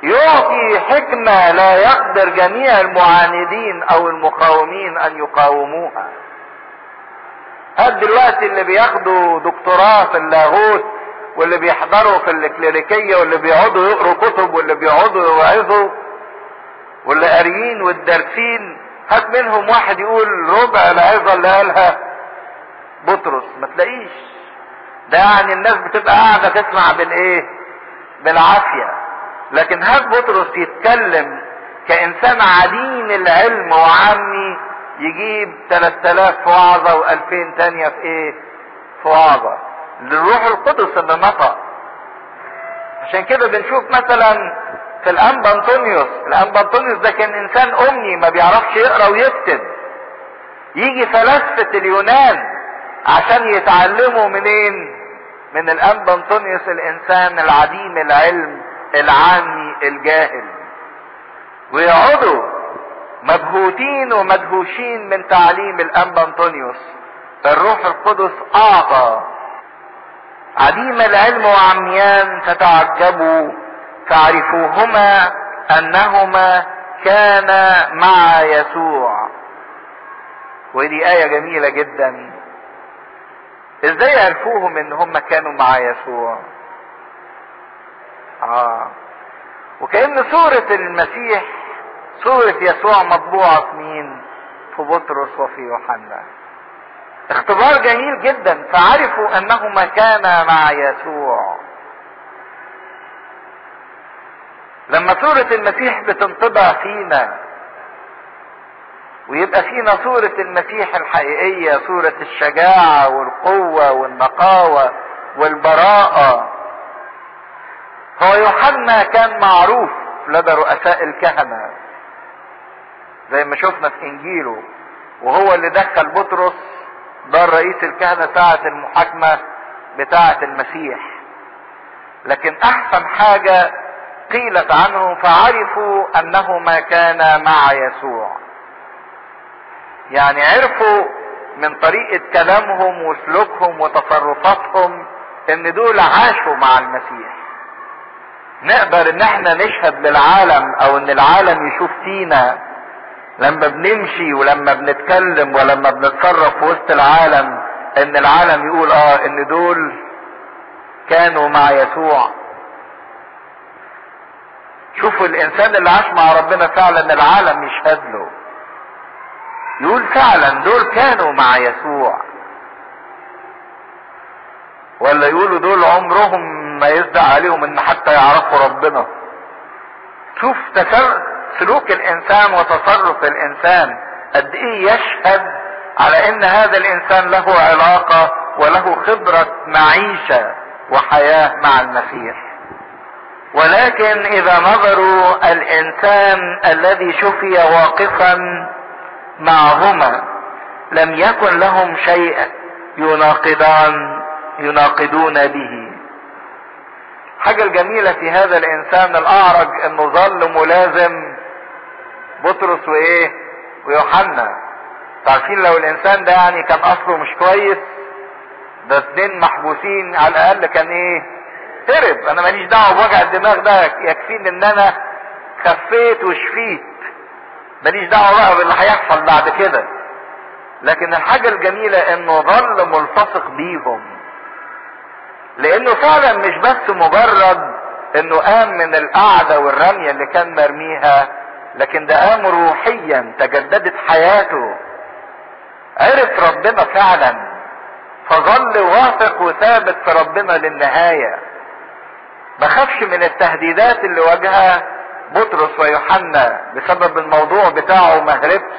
Speaker 1: يعطي حكمة لا يقدر جميع المعاندين أو المقاومين أن يقاوموها. هاد دلوقتي اللي بياخدوا دكتوراه في اللاهوت واللي بيحضروا في الكليريكية واللي بيقعدوا يقروا كتب واللي بيقعدوا يوعظوا واللي قاريين والدارسين هات منهم واحد يقول ربع العظة اللي قالها بطرس ما تلاقيش. ده يعني الناس بتبقى قاعدة تسمع بالايه بالعافية. لكن هات بطرس يتكلم كإنسان عديم العلم وعامي يجيب 3000 في وعظة و2000 تانية في إيه؟ في وعظة للروح القدس اللي نطق عشان كده بنشوف مثلا في الانبا انطونيوس الانبا انطونيوس ده كان إنسان امني ما بيعرفش يقرأ ويكتب. يجي فلاسفة اليونان عشان يتعلموا منين؟ من الانبا انطونيوس الإنسان العديم العلم العامي الجاهل. ويقعدوا مبهوتين ومدهوشين من تعليم الانبا انطونيوس الروح القدس أعطى. عديم العلم وعميان فتعجبوا فعرفوهما أنهما كانا مع يسوع. ودي آية جميلة جدا. إزاي عرفوهم إن هم كانوا مع يسوع؟ آه. وكأن صورة المسيح صورة يسوع مطبوعة في مين؟ في بطرس وفي يوحنا. اختبار جميل جدا. فعرفوا أنهما كانا مع يسوع. لما صورة المسيح بتنطبع فينا ويبقى فينا صورة المسيح الحقيقية صورة الشجاعة والقوة والنقاوة والبراءة. هو يوحنا كان معروف لدى رؤساء الكهنة زي ما شفنا في انجيله وهو اللي دخل بطرس دار رئيس الكهنة ساعة المحاكمة بتاعة المسيح. لكن أحسن حاجة قيلت عنه فعرفوا انهما كانا مع يسوع. يعني عرفوا من طريقة كلامهم وسلوكهم وتصرفاتهم إن دول عاشوا مع المسيح. نقدر إن إحنا نشهد للعالم أو إن العالم يشوف فينا. لما بنمشي ولما بنتكلم ولما بنتصرف في وسط العالم إن العالم يقول آه إن دول كانوا مع يسوع. شوفوا الإنسان اللي عاش مع ربنا فعلا العالم يشهد له. يقول فعلا دول كانوا مع يسوع. ولا يقولوا دول عمرهم ما يصدق عليهم إن حتى يعرفوا ربنا. شوف. سلوك الإنسان وتصرف الإنسان. قد إيه يشهد على إن هذا الإنسان له علاقة وله خبرة معيشة وحياة مع المسيح. ولكن إذا نظروا الإنسان الذي شفي واقفا معهما لم يكن لهم شيء يناقضان يناقضون به. حاجة الجميلة في هذا الإنسان الأعرج إنه ظل ملازم بطرس وإيه؟ ويوحنا. عارفين لو الإنسان ده يعني كان أصله مش كويس ده اتنين محبوسين على الأقل كان إيه؟ هرب أنا ماليش دعوة بوجع الدماغ ده يكفيني إن أنا خفيت وشفيت. ماليش دعوة بقى باللي هيحصل بعد كده. لكن الحاجة الجميلة إنه ظل ملتصق بيهم. لأنه فعلا مش بس مجرد إنه قام من القعدة والرمية اللي كان مرميها لكن ده قام روحيا تجددت حياته. عرف ربنا فعلا فظل واثق وثابت في ربنا للنهاية. ما خافش من التهديدات اللي واجهها بطرس ويوحنا بسبب الموضوع بتاعه ما هربش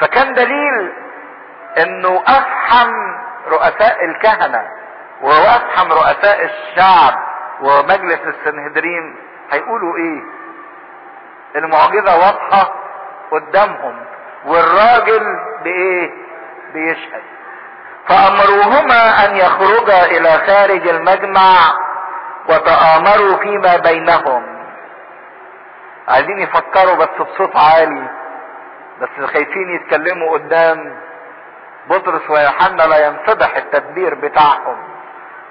Speaker 1: فكان دليل إنه أفحم رؤساء الكهنة وأفحم رؤساء الشعب ومجلس السنهدرين هيقولوا إيه؟ المعجزة واضحة قدامهم والراجل بإيه؟ بيشهد. فأمروهما أن يخرجا إلى خارج المجمع وتآمروا فيما بينهم. عايزين يفكروا بس بصوت عالي بس خايفين يتكلموا قدام. بطرس ويوحنا لا ينفضح التدبير بتاعهم.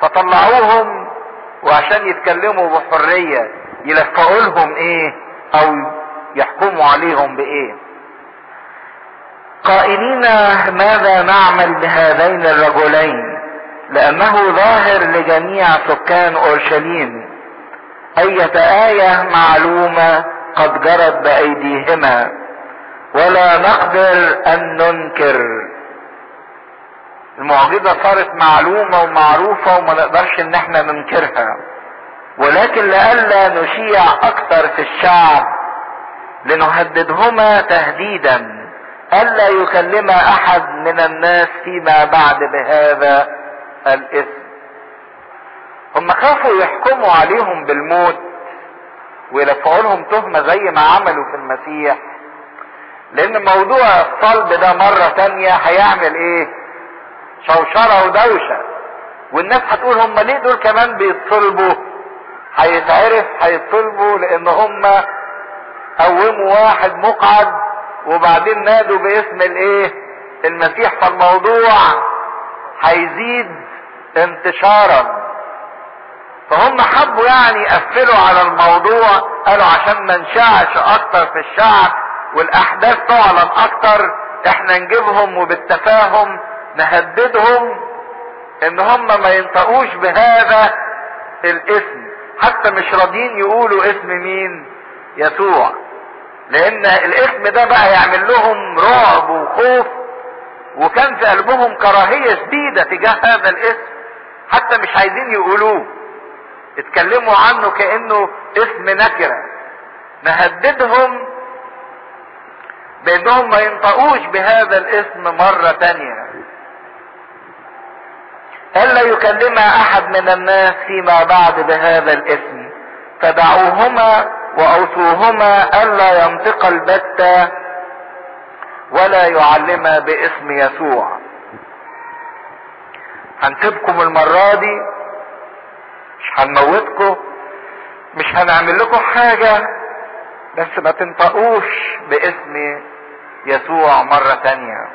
Speaker 1: فطلعوهم وعشان يتكلموا بحرية يلفقوا لهم إيه؟ أو يحكموا عليهم بإيه؟ قائلين ماذا نعمل بهذين الرجلين؟ لأنه ظاهر لجميع سكان أورشليم. أية آية معلومة قد جرت بأيديهما. ولا نقدر أن ننكر. المعجزة صارت معلومة ومعروفة وما نقدرش إن إحنا ننكرها. ولكن لئلا نشيع أكثر في الشعب لنهددهما تهديدا. ألا يكلم أحد من الناس فيما بعد بهذا الاسم هم خافوا يحكموا عليهم بالموت ويلفقوا لهم تهمة زي ما عملوا في المسيح. لأن موضوع الصلب ده مرة تانية هيعمل إيه؟ شوشرة ودوشة. والناس هتقول هم ليه دول كمان بيتصلبوا؟ هيتعرف هيتصلبوا لأن هم قوموا واحد مقعد وبعدين نادوا باسم الإيه؟ المسيح. فالموضوع هيزيد انتشارا. فهم حبوا يعني يقفلوا على الموضوع قالوا عشان ما نشعش أكتر في الشعب والأحداث تعلن أكتر إحنا نجيبهم وبالتفاهم نهددهم إن هم ما ينطقوش بهذا الاسم. حتى مش راضيين يقولوا اسم مين؟ يسوع. لأن الاسم ده بقى يعمل لهم رعب وخوف وكان في قلبهم كراهية شديدة تجاه هذا الاسم. حتى مش عايزين يقولوه. اتكلموا عنه كأنه اسم نكرة. نهددهم بأنهم ما ينطقوش بهذا الاسم مرة تانية. ألا يكلم أحد من الناس فيما بعد بهذا الاسم. فدعوهما وأوصوهما ألا ينطق البتة ولا يعلم باسم يسوع. هنسيبكم المرة دي مش هنموتكم مش هنعمل لكم حاجة بس ما تنطقوش باسم يسوع مرة تانية.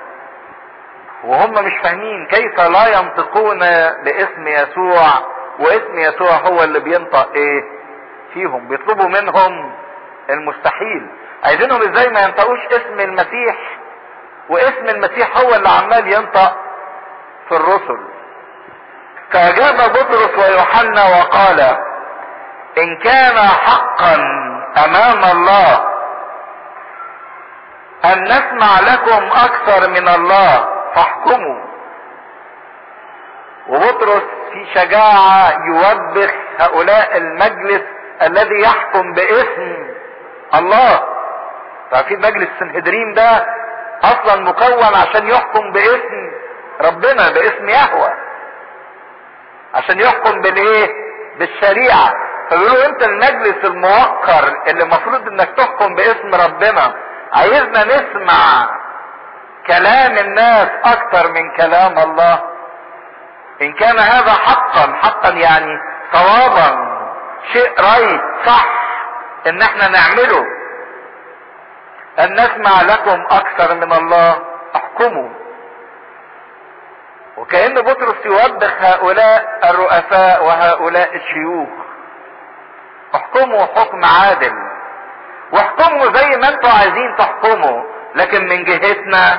Speaker 1: وهم مش فاهمين كيف لا ينطقون باسم يسوع واسم يسوع هو اللي بينطق إيه؟ فيهم بيطلبوا منهم المستحيل. عايزينهم إزاي ما ينطقوش اسم المسيح؟ واسم المسيح هو اللي عمال ينطق في الرسل. فأجاب بطرس ويوحنا وقال إن كان حقا أمام الله أن نسمع لكم أكثر من الله فاحكموا. وبطرس في شجاعة يوبخ هؤلاء المجلس الذي يحكم باسم الله. عارفين مجلس السنهدرين ده أصلا مكون عشان يحكم باسم ربنا باسم يهوه. عشان يحكم بالإيه؟ بالشريعة. فبيقولوا أنت المجلس الموقر اللي المفروض إنك تحكم باسم ربنا. عايزنا نسمع كلام الناس أكتر من كلام الله. إن كان هذا حقا حقا يعني صوابا. شيء رايت صح إن إحنا نعمله. أن نسمع لكم أكثر من الله. أحكموا. وكأن بطرس يوبخ هؤلاء الرؤساء وهؤلاء الشيوخ احكموا حكم عادل واحكموا زي ما أنتوا عايزين تحكموا لكن من جهتنا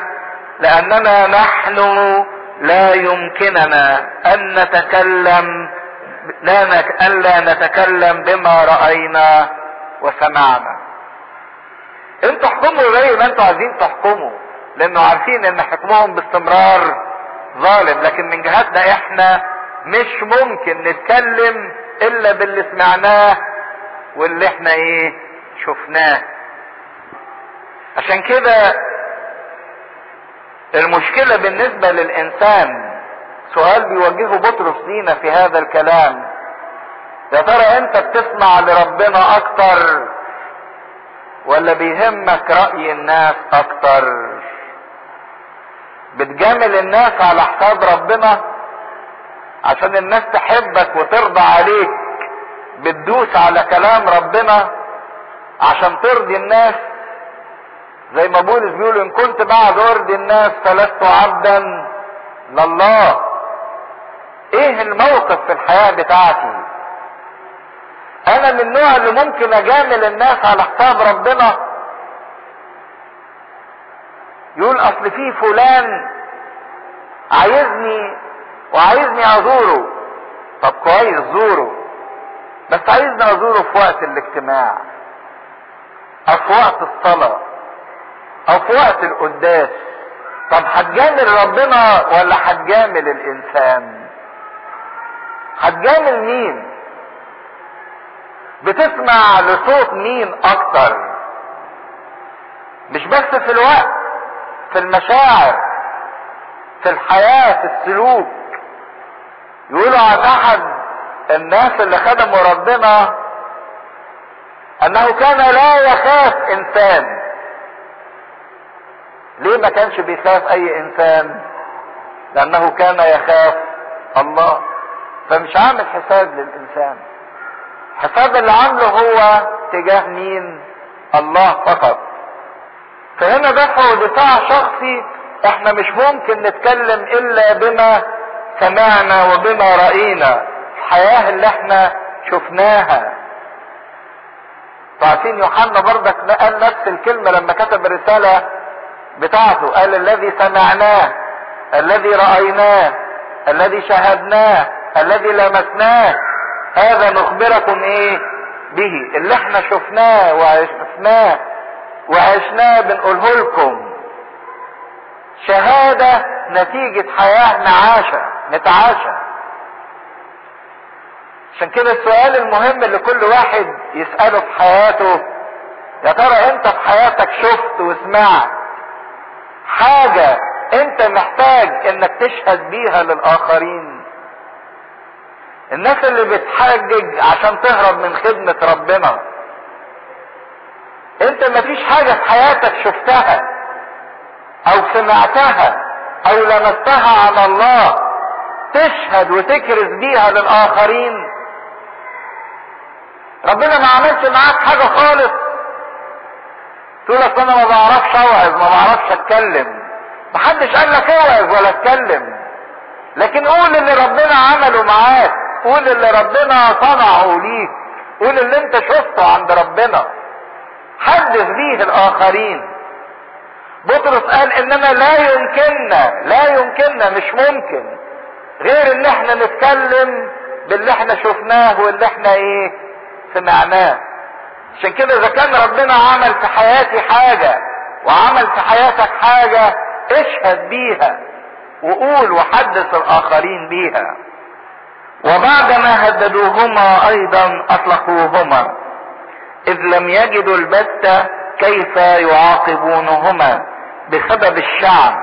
Speaker 1: لأننا نحن لا يمكننا أن نتكلم لا. الا نتكلم بما رأينا وسمعنا أنتوا احكموا زي ما أنتوا عايزين تحكموا لأنه عارفين إن حكمهم باستمرار ظالم لكن من جهتنا إحنا مش ممكن نتكلم إلا باللي سمعناه واللي إحنا إيه شفناه. عشان كده المشكلة بالنسبة للإنسان سؤال بيوجهه بطرس لينا في هذا الكلام. يا ترى أنت بتسمع لربنا أكتر ولا بيهمك رأي الناس أكتر؟ بتجامل الناس على حساب ربنا عشان الناس تحبك وترضى عليك بتدوس على كلام ربنا عشان ترضي الناس. زي ما بولس بيقول إن كنت بعد أرضي الناس فلست عبدا لله. إيه الموقف في الحياة بتاعتي؟ أنا من النوع اللي ممكن أجامل الناس على حساب ربنا يقول أصل في فلان عايزني وعايزني أزوره. طب كويس زوره. بس عايزني أزوره في وقت الاجتماع أو في وقت الصلاة أو في وقت القداس. طب هتجامل ربنا ولا هتجامل الإنسان؟ هتجامل مين؟ بتسمع لصوت مين أكتر؟ مش بس في الوقت. في المشاعر في الحياة في السلوك. يقولوا عن احد الناس اللي خدموا ربنا أنه كان لا يخاف إنسان. ليه ما كانش بيخاف أي إنسان؟ لأنه كان يخاف الله. فمش عامل حساب للإنسان. حساب اللي عامله هو تجاه مين؟ الله فقط. فهنا دفع ودفاع شخصي إحنا مش ممكن نتكلم إلا بما سمعنا وبما رأينا. الحياة اللي إحنا شفناها. عارفين يوحنا برضك قال نفس الكلمة لما كتب الرسالة بتاعته. قال الذي سمعناه الذي رأيناه الذي شاهدناه الذي لمسناه. هذا نخبركم إيه؟ به. اللي إحنا شفناه وعشناه وعشناه بنقوله لكم شهادة نتيجة حياة نعاشة نتعاشى. عشان كده السؤال المهم اللي كل واحد يسأله في حياته يا ترى أنت في حياتك شفت وسمعت حاجة أنت محتاج إنك تشهد بيها للآخرين؟ الناس اللي بتحجج عشان تهرب من خدمة ربنا. انت مفيش حاجة في حياتك شفتها أو سمعتها أو لمستها عن الله تشهد وتكرز بيها للآخرين. ربنا ما عملش معاك حاجة خالص. تقول اصل أنا ما بعرفش اوعظ ما بعرفش اتكلم. محدش قال لك اوعظ ولا اتكلم. لكن قول اللي ربنا عمله معاك قول اللي ربنا صنعه ليك قول اللي انت شفته عند ربنا. حدث بيه الآخرين. بطرس قال إنما لا يمكننا لا يمكننا مش ممكن. غير إن إحنا نتكلم باللي إحنا شفناه واللي إحنا إيه سمعناه. عشان كده إذا كان ربنا عمل في حياتي حاجة وعمل في حياتك حاجة اشهد بيها وقول وحدث الآخرين بيها. وبعدما هددوهما أيضا أطلقوهما. إذ لم يجدوا البتة كيف يعاقبونهما بسبب الشعب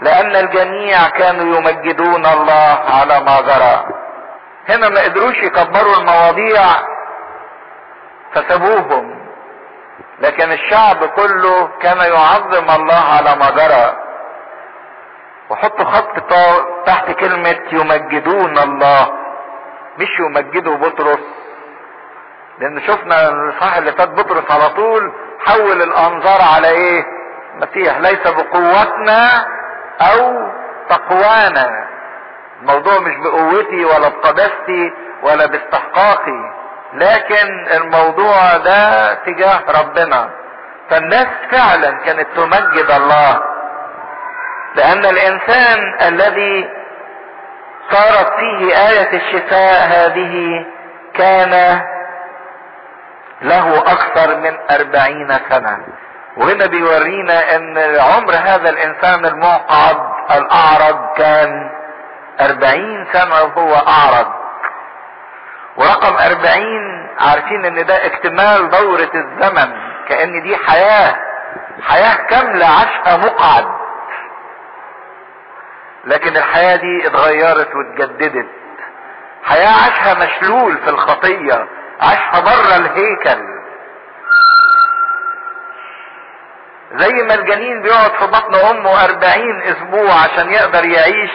Speaker 1: لأن الجميع كانوا يمجدون الله على ما جرى. هنا ما قدروش يكبروا المواضيع فسابوهم. لكن الشعب كله كان يعظم الله على ما جرى. وحطوا خط تحت كلمة يمجدون الله مش يمجدوا بطرس. لأن شفنا الصح اللي فات بطرس على طول حول الأنظار على إيه؟ المسيح ليس بقوتنا أو تقوانا. الموضوع مش بقوتي ولا بقداستي ولا باستحقاقي لكن الموضوع ده تجاه ربنا. فالناس فعلا كانت تمجد الله لأن الإنسان الذي صارت فيه آية الشفاء هذه كان له أكثر من أربعين سنة. وهنا بيورينا إن عمر هذا الإنسان المعقد الأعرج كان أربعين سنة وهو أعرج. ورقم أربعين عارفين إن ده اكتمال دورة الزمن كأن دي حياة. حياة كاملة عاشها مقعد. لكن الحياة دي اتغيرت واتجددت. حياة عاشها مشلول في الخطية. عاشها بره الهيكل. زي ما الجنين بيقعد في بطن أمه أربعين أسبوع عشان يقدر يعيش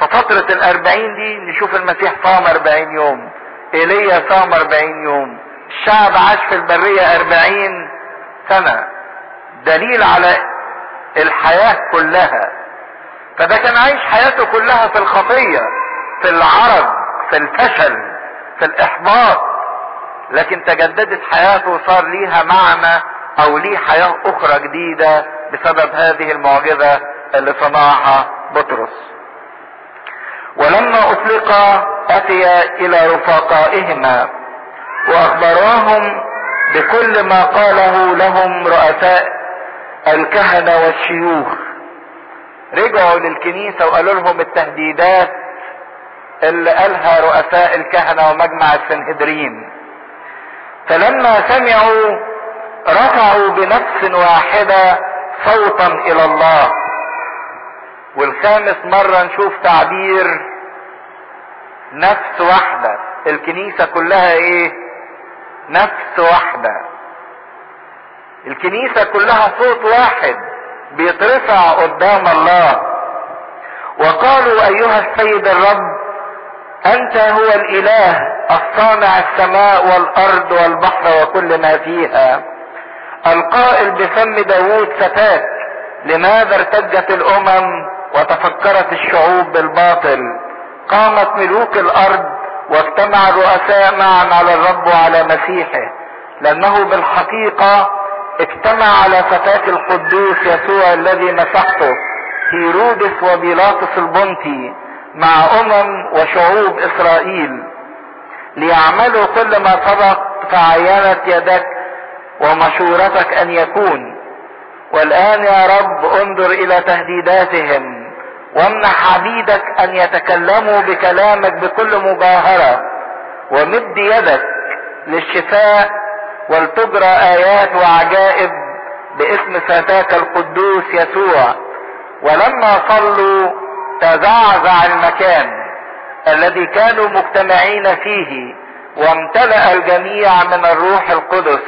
Speaker 1: ففترة الأربعين دي نشوف المسيح صام أربعين يوم إيليا صام أربعين يوم الشعب عاش في البرية أربعين سنة. دليل على الحياة كلها. فده كان عايش حياته كلها في الخطية في العرض في الفشل في الإحباط. لكن تجددت حياته وصار ليها معنى أو ليه حياة أخرى جديدة بسبب هذه المعجزة اللي صنعها بطرس. ولما أطلق أتي إلى رفقائهما واخبراهم بكل ما قاله لهم رؤساء الكهنة والشيوخ. رجعوا للكنيسة وقالوا لهم التهديدات اللي قالها رؤساء الكهنة ومجمع السنهدرين. فلما سمعوا رفعوا بنفس واحدة صوتا إلى الله. والخامس مرة نشوف تعبير نفس واحدة. الكنيسة كلها إيه؟ نفس واحدة. الكنيسة كلها صوت واحد بيترفع قدام الله. وقالوا أيها السيد الرب أنت هو الإله الصانع السماء والأرض والبحر وكل ما فيها. القائل بفم داوود فتاك لماذا ارتجت الأمم وتفكرت الشعوب بالباطل؟ قامت ملوك الأرض واجتمع الرؤساء معا على الرب وعلى مسيحه. لأنه بالحقيقة اجتمع على فتاة القدوس يسوع الذي مسحته هيرودس وبيلاطس البنطي مع أمم وشعوب إسرائيل ليعملوا كل ما سبق فعينت يدك ومشورتك أن يكون. والآن يا رب انظر إلى تهديداتهم وامنح عبيدك أن يتكلموا بكلامك بكل مجاهرة ومد يدك للشفاء ولتجرى آيات وعجائب باسم فتاك القدوس يسوع. ولما صلوا تزعزع المكان الذي كانوا مجتمعين فيه وامتلأ الجميع من الروح القدس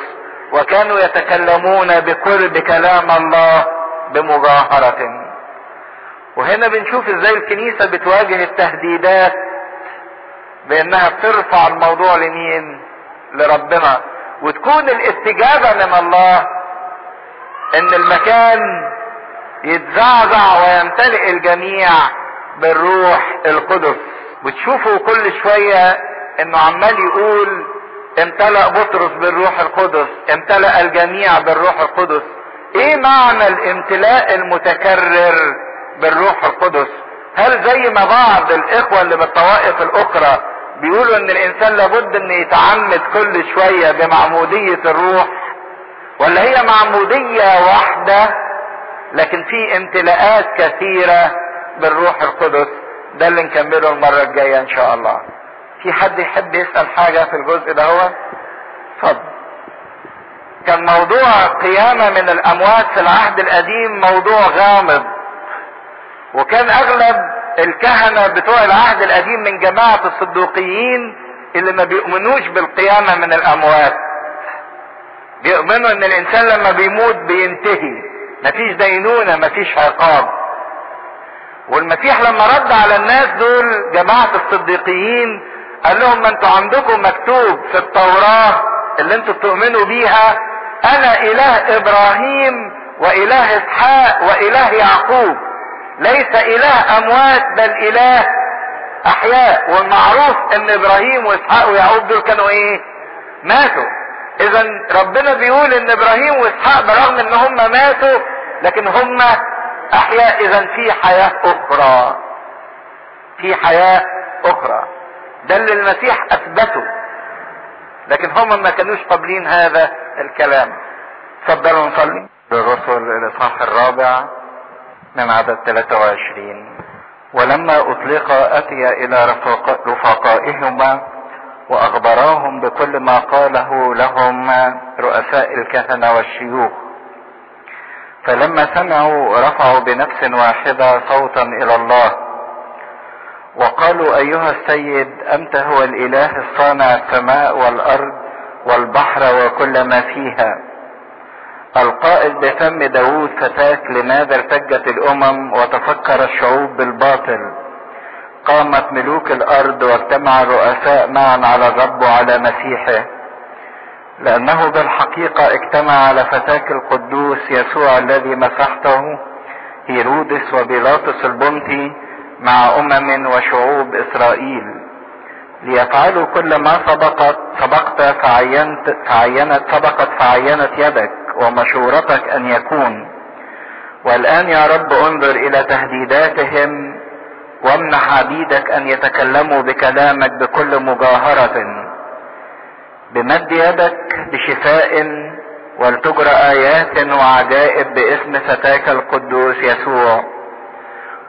Speaker 1: وكانوا يتكلمون بكل بكلام الله بمجاهرة وهنا بنشوف إزاي الكنيسة بتواجه التهديدات بأنها بترفع الموضوع لمين؟ لربنا. وتكون الاستجابة من الله إن المكان يتزعزع ويمتلئ الجميع بالروح القدس. وتشوفوا كل شوية إنه عمال يقول امتلأ بطرس بالروح القدس امتلأ الجميع بالروح القدس. إيه معنى الامتلاء المتكرر بالروح القدس؟ هل زي ما بعض الإخوة اللي بالطوائف الأخرى بيقولوا إن الإنسان لابد ان يتعمد كل شوية بمعمودية الروح؟ ولا هي معمودية واحدة لكن في امتلاءات كثيرة بالروح القدس. ده اللي نكمله المرة الجاية إن شاء الله. في حد يحب يسأل حاجة في الجزء ده هو؟ اتفضل. كان موضوع قيامة من الأموات في العهد القديم موضوع غامض. وكان أغلب الكهنة بتوع العهد القديم من جماعة الصدوقيين اللي ما بيؤمنوش بالقيامة من الأموات. بيؤمنوا إن الإنسان لما بيموت بينتهي. مفيش دينونة مفيش عقاب. والمسيح لما رد على الناس دول جماعة الصديقيين قال لهم ما أنتوا عندكم مكتوب في التوراة اللي أنتوا بتؤمنوا بيها أنا إله إبراهيم وإله إسحاق وإله يعقوب. ليس إله أموات بل إله أحياء. والمعروف إن إبراهيم وإسحاق ويعقوب دول كانوا إيه؟ ماتوا. اذا ربنا بيقول إن إبراهيم وإسحاق برغم إن هم ماتوا لكن هم أحياء اذا في حياة أخرى. في حياة أخرى. ده اللي المسيح أثبته. لكن هم ما كانوش قابلين هذا الكلام. تفضلوا نصلي. الرسل الاصحاح الرابع من عدد 23 ولما أطلق أتي إلى رفاق رفقائهما واخبراهم بكل ما قاله لهم رؤساء الكهنة والشيوخ. فلما سمعوا رفعوا بنفس واحدة صوتا إلى الله. وقالوا أيها السيد أنت هو الإله الصانع السماء والأرض والبحر وكل ما فيها. القائل بفم داود فتاك لماذا ارتجت الأمم وتفكر الشعوب بالباطل. قامت ملوك الأرض واجتمع الرؤساء معا على الرب وعلى مسيحه. لأنه بالحقيقة اجتمع على فتاك القدوس يسوع الذي مسحته هيرودس وبيلاطس البنطي مع أمم وشعوب إسرائيل. ليفعلوا كل ما سبقت سبقت فعينت فعينت سبقت فعينت يدك ومشورتك أن يكون. والآن يا رب انظر إلى تهديداتهم وامنح عبيدك أن يتكلموا بكلامك بكل مجاهرة. بمد يدك بشفاء ولتجرى آيات وعجائب باسم فتاك القدوس يسوع.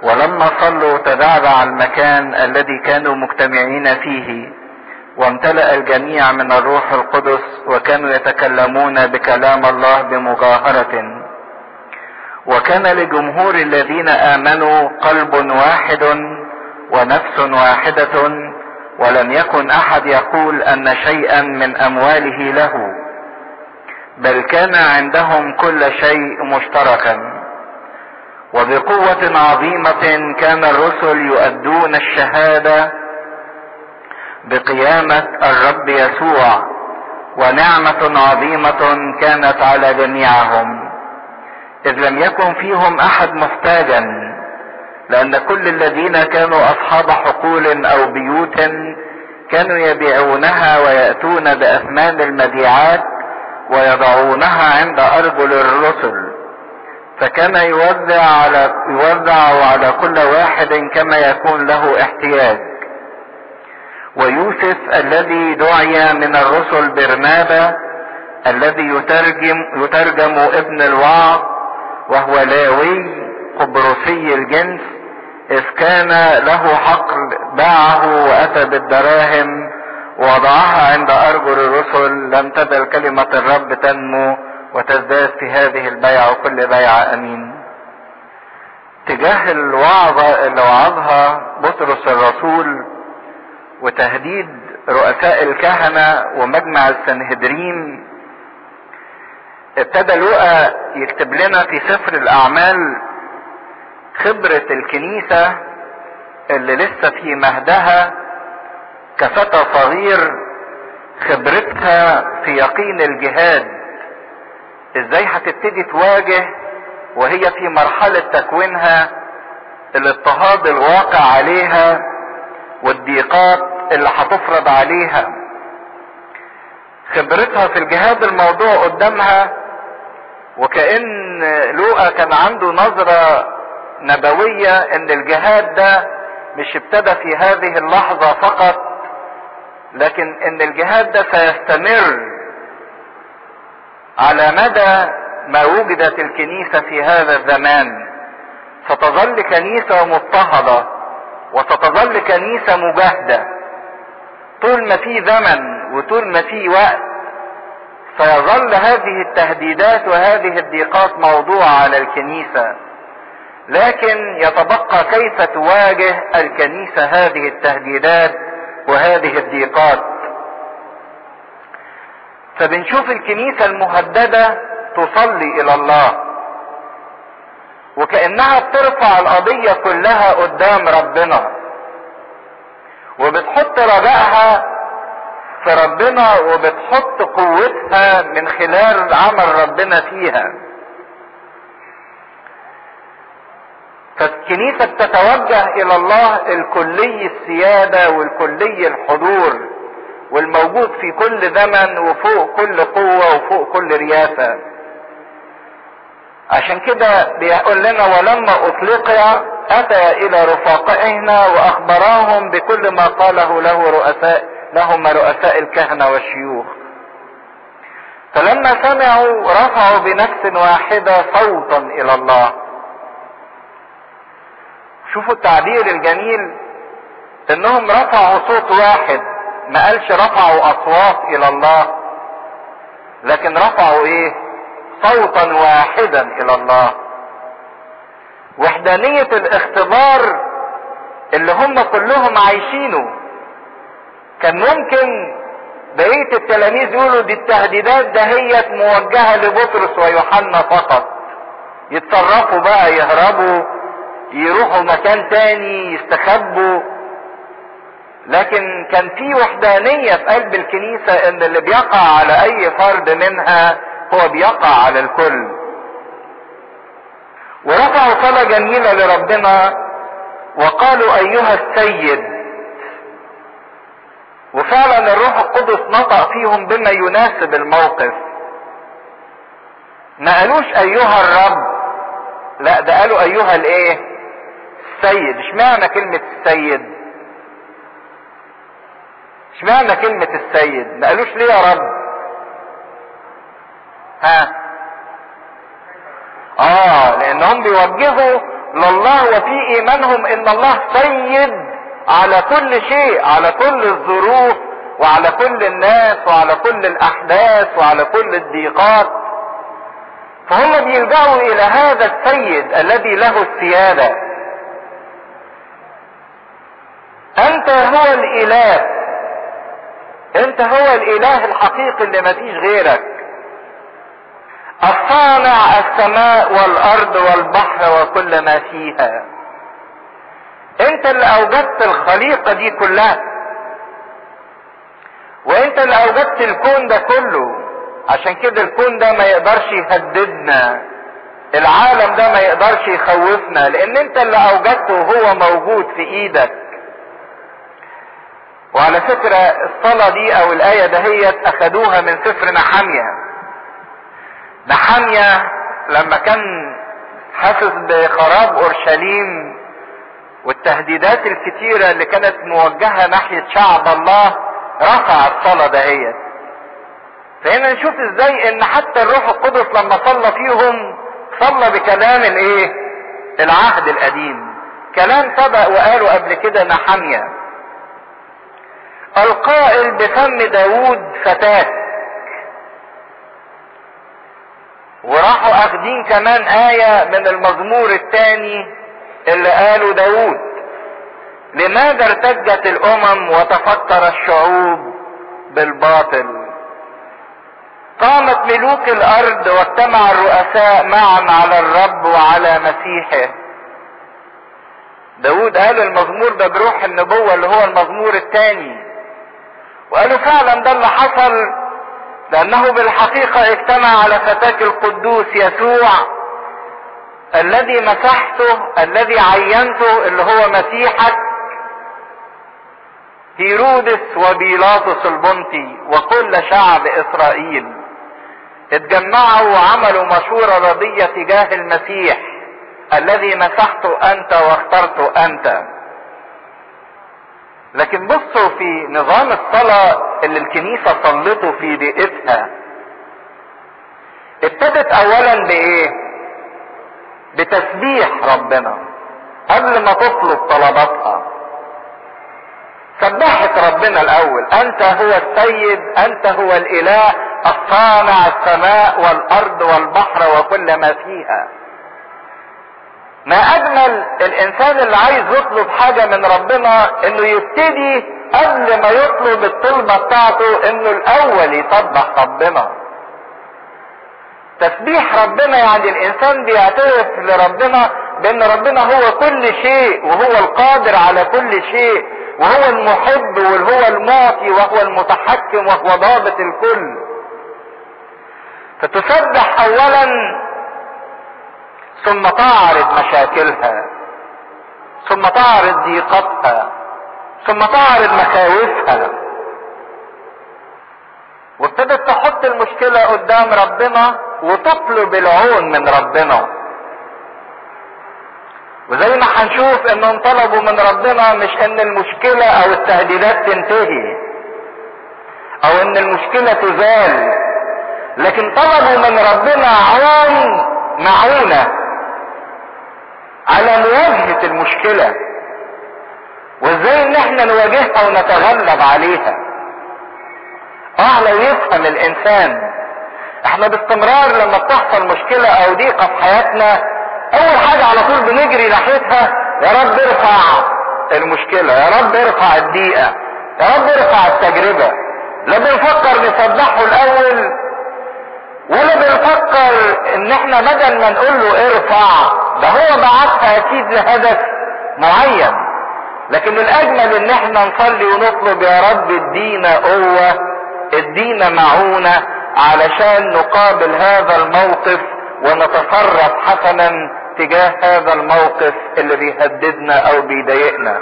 Speaker 1: ولما صلوا تدعبع المكان الذي كانوا مجتمعين فيه وامتلأ الجميع من الروح القدس وكانوا يتكلمون بكلام الله بمجاهرة. وكان لجمهور الذين آمنوا قلب واحد ونفس واحدة ولم يكن أحد يقول أن شيئا من أمواله له بل كان عندهم كل شيء مشتركا. وبقوة عظيمة كان الرسل يؤدون الشهادة بقيامة الرب يسوع ونعمة عظيمة كانت على جميعهم. إذ لم يكن فيهم أحد محتاجا لأن كل الذين كانوا أصحاب حقول أو بيوت كانوا يبيعونها ويأتون بأثمان المبيعات ويضعونها عند أرجل الرسل. فكان يوزع على يوزع على كل واحد كما يكون له احتياج. ويوسف الذي دعي من الرسل برنابا الذي يترجم يترجم ابن الوعظ وهو لاوي قبرصي الجنس إذ كان له حقل باعه وأتى بالدراهم ووضعها عند أرجل الرسل لم تزل كلمة الرب تنمو وتزداد في هذه البيعة وكل بيعة أمين. تجاه الوعظة اللي وعظها بطرس الرسول وتهديد رؤساء الكهنة ومجمع السنهدرين ابتدى لوقا يكتب لنا في سفر الأعمال خبرة الكنيسة اللي لسه في مهدها كفتى صغير خبرتها في يقين الجهاد. إزاي هتبتدي تواجه وهي في مرحلة تكوينها الاضطهاد الواقع عليها والضيقات اللي هتفرض عليها. خبرتها في الجهاد الموضوع قدامها وكأن لوقا كان عنده نظرة نبوية إن الجهاد ده مش ابتدى في هذه اللحظة فقط لكن إن الجهاد ده سيستمر على مدى ما وجدت الكنيسة في هذا الزمان. ستظل كنيسة مضطهدة وستظل كنيسة مجاهدة. طول ما في زمن وطول ما في وقت سيظل هذه التهديدات وهذه الضيقات موضوعة على الكنيسة. لكن يتبقى كيف تواجه الكنيسة هذه التهديدات وهذه الضيقات؟ فبنشوف الكنيسة المهددة تصلي إلى الله. وكأنها بترفع القضية كلها قدام ربنا. وبتحط رجائها في ربنا وبتحط قوتها من خلال عمل ربنا فيها. فالكنيسة بتتوجه إلى الله الكلي السيادة والكلي الحضور والموجود في كل زمن وفوق كل قوة وفوق كل رياسة. عشان كده بيقول لنا ولما اطلق أتى إلى رفاقائنا وأخبراهم بكل ما قاله له رؤساء لهم رؤساء الكهنة والشيوخ. فلما سمعوا رفعوا بنفس واحدة صوتا إلى الله. شوفوا التعبير الجميل إنهم رفعوا صوت واحد ما قالش رفعوا أصوات إلى الله لكن رفعوا إيه؟ صوتا واحدا إلى الله. وحدانية الاختبار اللي هم كلهم عايشينه. كان ممكن بقية التلاميذ يقولوا دي التهديدات دهيت موجهة لبطرس ويوحنا فقط. يتصرفوا بقى يهربوا يروحوا مكان تاني يستخبوا. لكن كان في وحدانية في قلب الكنيسة إن اللي بيقع على أي فرد منها هو بيقع على الكل. ورفعوا صلاة جميلة لربنا وقالوا أيها السيد وفعلا الروح القدس نطق فيهم بما يناسب الموقف. ما قالوش أيها الرب. لا ده قالوا أيها الإيه؟ السيد. اشمعنى كلمة السيد. اشمعنى كلمة السيد. ما قالوش ليه يا رب؟ ها؟ آه لأنهم بيوجهوا لله وفي إيمانهم إن الله سيد. على كل شيء على كل الظروف وعلى كل الناس وعلى كل الأحداث وعلى كل الضيقات. فهم بيلجأوا إلى هذا السيد الذي له السيادة أنت هو الإله. أنت هو الإله الحقيقي اللي مفيش غيرك. الصانع السماء والأرض والبحر وكل ما فيها. انت اللي اوجدت الخليقة دي كلها. وانت اللي اوجدت الكون ده كله. عشان كده الكون ده ما يقدرش يهددنا. العالم ده ما يقدرش يخوفنا. لأن انت اللي اوجدته وهو موجود في إيدك. وعلى فكرة الصلاة دي أو الآية دهيت اخدوها من سفر نحمية نحمية لما كان حاسس بخراب اورشليم والتهديدات الكتيرة اللي كانت موجهة ناحية شعب الله رفع الصلاة دهيت فهنا نشوف إزاي ان حتى الروح القدس لما صلى فيهم صلى بكلام الايه؟ العهد القديم. كلام سبق وقالوا قبل كده نحمية. القائل بفم داود فتاك وراحوا أخدين كمان آية من المزمور الثاني. اللي قاله داود. لماذا ارتجت الأمم وتفكر الشعوب بالباطل؟ قامت ملوك الأرض واجتمع الرؤساء معا على الرب وعلى مسيحه. داود قال المزمور ده بروح النبوة اللي هو المزمور الثاني. وقالوا فعلا ده اللي حصل لأنه بالحقيقة اجتمع على فتاك القدوس يسوع. الذي مسحته الذي عينته اللي هو مسيحك هيرودس وبيلاطس البنطي وكل شعب إسرائيل. اتجمعوا وعملوا مشورة رضية تجاه المسيح الذي مسحته أنت واخترته أنت. لكن بصوا في نظام الصلاة اللي الكنيسة صلته في بيئتها. ابتدت اولا بإيه؟ بتسبيح ربنا قبل ما تطلب طلباتها. سبحت ربنا الأول. أنت هو السيد أنت هو الإله الصانع السماء والأرض والبحر وكل ما فيها. ما أجمل الإنسان اللي عايز يطلب حاجة من ربنا إنه يبتدي قبل ما يطلب الطلبة بتاعته إنه الأول يسبح ربنا. تسبيح ربنا يعني الإنسان بيعترف لربنا بأن ربنا هو كل شيء وهو القادر على كل شيء وهو المحب وهو المعطي وهو المتحكم وهو ضابط الكل. فتسبح اولا ثم تعرض مشاكلها ثم تعرض ضيقتها ثم تعرض مخاوفها. وابتدت تحط المشكلة قدام ربنا وتطلب العون من ربنا. وزي ما هنشوف إنهم طلبوا من ربنا مش إن المشكلة أو التهديدات تنتهي أو إن المشكلة تزال لكن طلبوا من ربنا عون معونة على مواجهة المشكلة. وإزاي إن إحنا نواجهها ونتغلب عليها؟ آه لو يفهم الإنسان إحنا باستمرار لما بتحصل مشكلة أو ضيقة في حياتنا اول حاجة على طول بنجري ناحيتها يا رب ارفع المشكلة يا رب ارفع الضيقة يا رب ارفع التجربة. لا بنفكر نصلحه الأول ولا بنفكر إن إحنا بدل ما نقول له ارفع ده هو بعتها أكيد لهدف معين. لكن الأجمل إن إحنا نصلي ونطلب يا رب ادينا قوة ادينا معونة علشان نقابل هذا الموقف ونتصرف حسنا تجاه هذا الموقف اللي بيهددنا أو بيضايقنا.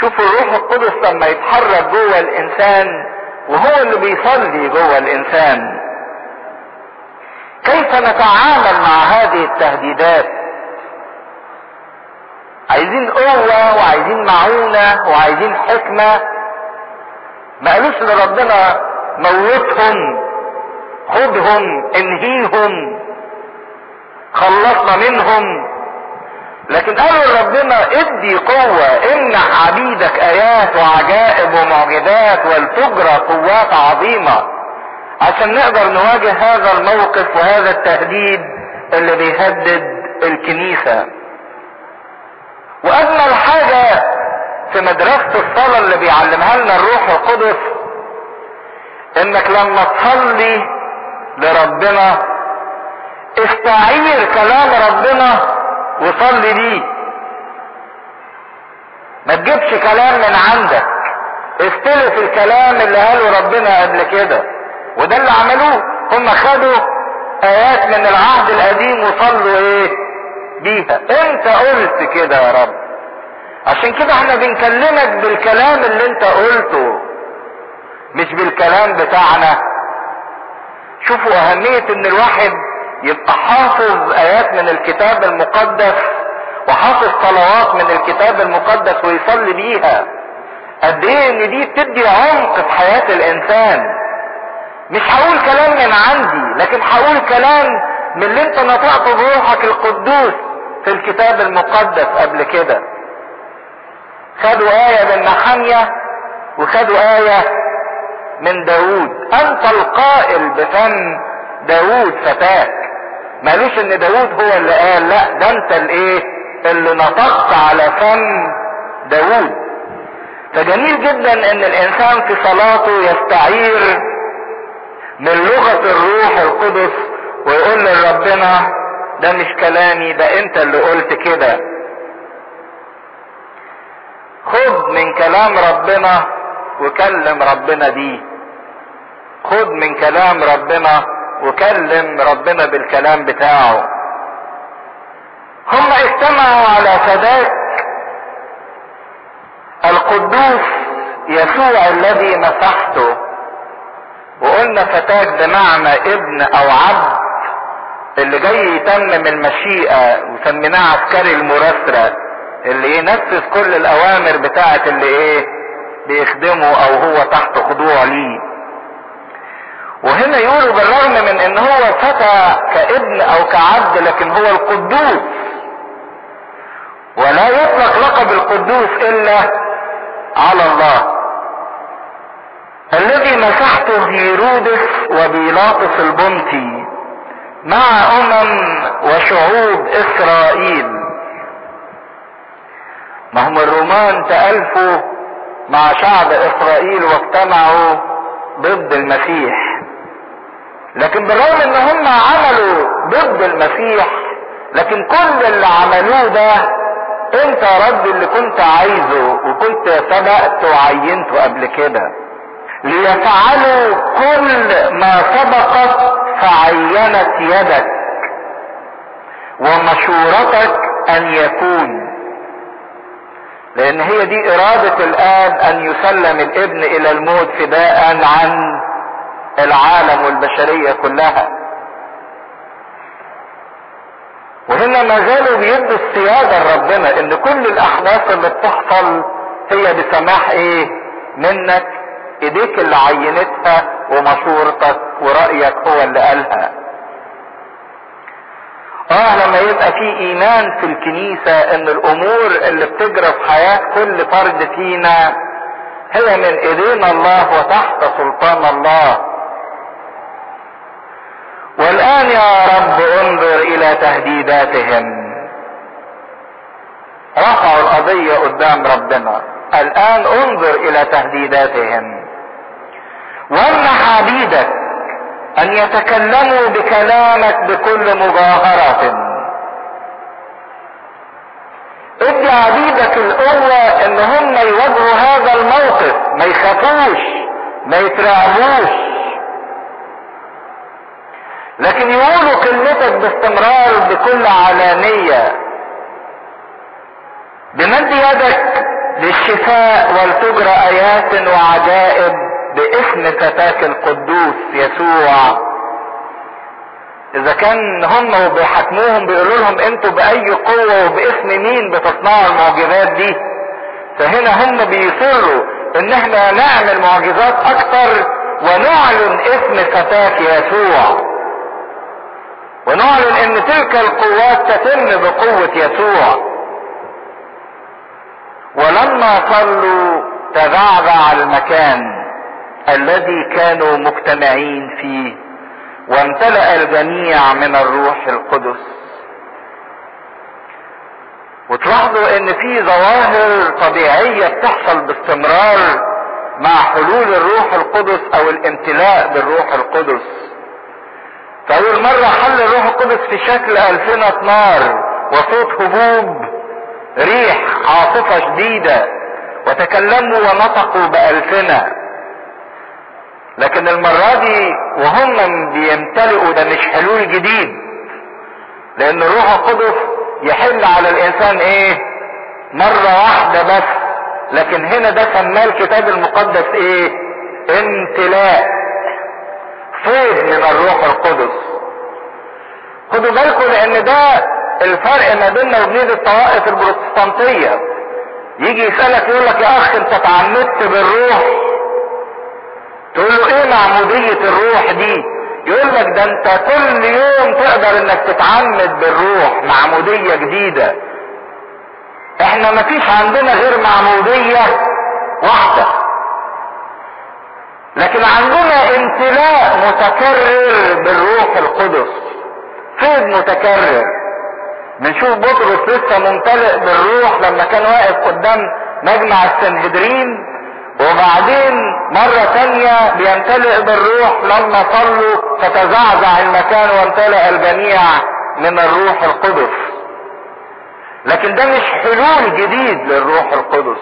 Speaker 1: شوفوا الروح القدس لما يتحرك جوه الانسان وهو اللي بيصلي جوه الانسان. كيف نتعامل مع هذه التهديدات؟ عايزين قوة وعايزين معونة وعايزين حكمة. ما قالوش لربنا موتهم خدهم انهيهم خلصنا منهم. لكن قالوا لربنا ادي قوة امنح عبيدك آيات وعجائب ومعجزات ولتجرى قوات عظيمة. عشان نقدر نواجه هذا الموقف وهذا التهديد اللي بيهدد الكنيسة. وأجمل حاجة في مدرسة الصلاة اللي بيعلمها لنا الروح القدس إنك لما تصلي لربنا استعير كلام ربنا وصلي بيه. ما تجيبش كلام من عندك. استلف الكلام اللي قاله ربنا قبل كده. وده اللي عملوه. هم خدوا آيات من العهد القديم وصلوا إيه؟ بيها. أنت قلت كده يا رب. عشان كده إحنا بنكلمك بالكلام اللي أنت قلته. مش بالكلام بتاعنا. شوفوا أهمية إن الواحد يبقى حافظ آيات من الكتاب المقدس وحافظ صلوات من الكتاب المقدس ويصلي بيها. قد إيه إن دي بتدي عمق في حياة الإنسان. مش هقول كلام من عندي لكن هقول كلام من اللي أنت نطقته بروحك القدوس في الكتاب المقدس قبل كده. خدوا آية من نحمية وخدوا آية من داود أنت القائل بفم داود فتاك. مالوش إن داود هو اللي قال لا ده أنت الإيه؟ اللي نطقت على فم داود فجميل جدا إن الإنسان في صلاته يستعير من لغة الروح القدس ويقول لربنا ده مش كلامي ده أنت اللي قلت كده. خد من كلام ربنا وكلم ربنا بيه. خد من كلام ربنا وكلم ربنا بالكلام بتاعه. هم اجتمعوا على فداك القدوس يسوع الذي مسحته وقلنا فتاك بمعنى ابن أو عبد اللي جاي يتمم المشيئة وسميناه عسكري المراسلة اللي ينفذ كل الأوامر بتاعة اللي إيه بيخدمه أو هو تحت خضوع ليه. وهنا يقولوا بالرغم من إن هو فتى كابن أو كعبد لكن هو القدوس. ولا يطلق لقب القدوس إلا على الله. الذي مسحته هيرودس وبيلاطس البنطي مع أمم وشعوب إسرائيل. ما هم الرومان تألفوا مع شعب إسرائيل واجتمعوا ضد المسيح. لكن بالرغم ان هم عملوا ضد المسيح لكن كل اللي عملوه ده انت يا رب اللي كنت عايزه وكنت سبقت وعينته قبل كده. ليفعلوا كل ما سبقت فعينت يدك ومشورتك أن يكون. لأن هي دي إرادة الآب أن يسلم الابن إلى الموت فداء عن العالم والبشرية كلها. وهنا ما زالوا بيدوا السيادة لربنا إن كل الاحداث اللي بتحصل هي بسماح إيه؟ منك إيديك اللي عينتها ومشورتك ورأيك هو اللي قالها. آه لما يبقى في إيمان في الكنيسة إن الأمور اللي بتجرى في حياة كل فرد فينا هي من ايدينا الله وتحت سلطان الله. والآن يا رب انظر إلى تهديداتهم. رفعوا القضية قدام ربنا. الآن انظر إلى تهديداتهم. وامنح عبيدك أن يتكلموا بكلامك بكل مجاهرة ادي عبيدك القوة ان هم يواجهوا هذا الموقف. ما يخافوش ما يترعبوش. لكن يقولوا كلمتك باستمرار بكل علانية. بمد يدك للشفاء ولتجرى آيات وعجائب باسم فتاك القدوس يسوع. إذا كان هم وبيحاكموهم بيقولوا لهم أنتوا بأي قوة وباسم مين بتصنعوا المعجزات دي؟ فهنا هم بيصروا إن إحنا نعمل معجزات أكتر ونعلن اسم فتاك يسوع. ونعلن إن تلك القوات تتم بقوة يسوع. ولما صلوا تبعبع المكان الذي كانوا مجتمعين فيه وامتلأ الجميع من الروح القدس. وتلاحظوا إن في ظواهر طبيعية بتحصل باستمرار مع حلول الروح القدس أو الامتلاء بالروح القدس. فأول مرة حل الروح القدس في شكل الفنة نار وصوت هبوب ريح عاصفة شديدة وتكلموا ونطقوا بألسنة لكن المرة دي وهم بيمتلئوا ده مش حلول جديد لأن الروح القدس يحل على الإنسان إيه؟ مرة واحدة بس لكن هنا ده سماه الكتاب المقدس إيه؟ امتلاء. فيض من الروح القدس. خدوا بالكم لأن ده الفرق ما بيننا وبين الطوائف البروتستانتية. يجي يسألك يقول لك يا أخ أنت اتعمدت بالروح. تقول له إيه معمودية الروح دي؟ يقول لك ده أنت كل يوم تقدر إنك تتعمد بالروح معمودية جديدة. إحنا مفيش عندنا غير معمودية واحدة. لكن عندنا امتلاء متكرر بالروح القدس. فيض متكرر؟ بنشوف بطرس لسه ممتلئ بالروح لما كان واقف قدام مجمع السنهدرين وبعدين مرة تانية بيمتلئ بالروح لما صلوا فتزعزع المكان وامتلأ الجميع من الروح القدس. لكن ده مش حلول جديد للروح القدس.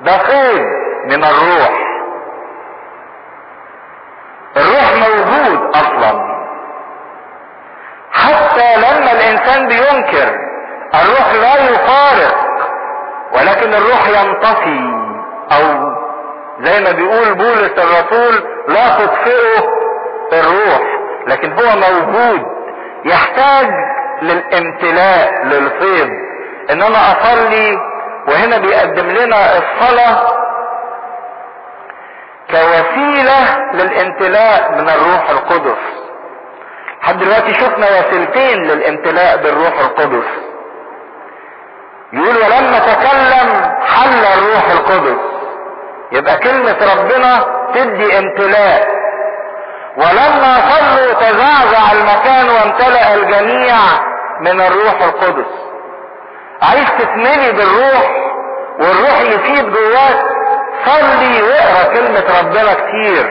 Speaker 1: ده فيض من الروح. الروح موجود أصلا. حتى لما الإنسان بينكر الروح لا يفارق ولكن الروح ينطفي. أو زي ما بيقول بولس الرسول لا تطفئه الروح. لكن هو موجود. يحتاج للامتلاء للفيض ان أنا أصلي وهنا بيقدم لنا الصلاة كوسيلة للامتلاء من الروح القدس. لحد دلوقتي شفنا وسيلتين للامتلاء بالروح القدس. يقول ولما تكلم حل الروح القدس. يبقى كلمة ربنا تدي امتلاء. ولما صلوا تزعزع المكان وامتلأ الجميع من الروح القدس. عايز تتملي بالروح والروح يفيد جواك صلي واقرأ كلمة ربنا كتير.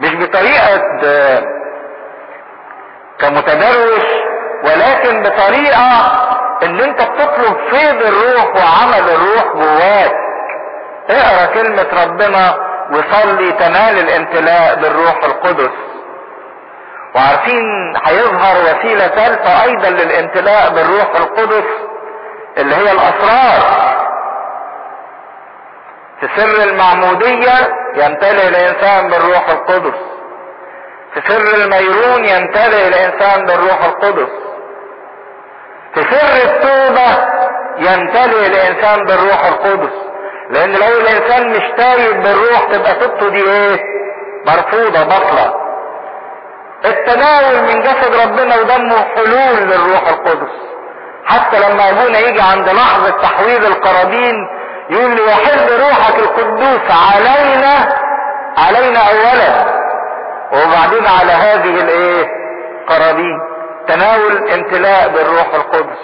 Speaker 1: مش بطريقة كمتدرس ولكن بطريقة إن أنت بتطلب فيض الروح وعمل الروح جواك. اقرأ كلمة ربنا وصلي تنال الامتلاء بالروح القدس. وعارفين هيظهر وسيلة ثالثة أيضا للامتلاء بالروح القدس اللي هي الأسرار. في سر المعمودية يمتلئ الإنسان بالروح القدس. في سر الميرون يمتلئ الإنسان بالروح القدس. في سر التوبة يمتلئ الإنسان بالروح القدس. لأن لو الإنسان مش تايب بالروح تبقى توبته دي إيه؟ مرفوضة بطلة التناول من جسد ربنا ودمه حلول للروح القدس. حتى لما أبونا يجي عند لحظة تحويل القرابين يقول لي يحل روحك القدوس علينا علينا اولا. وبعدين على هذه الإيه؟ قرابين. تناول امتلاء بالروح القدس.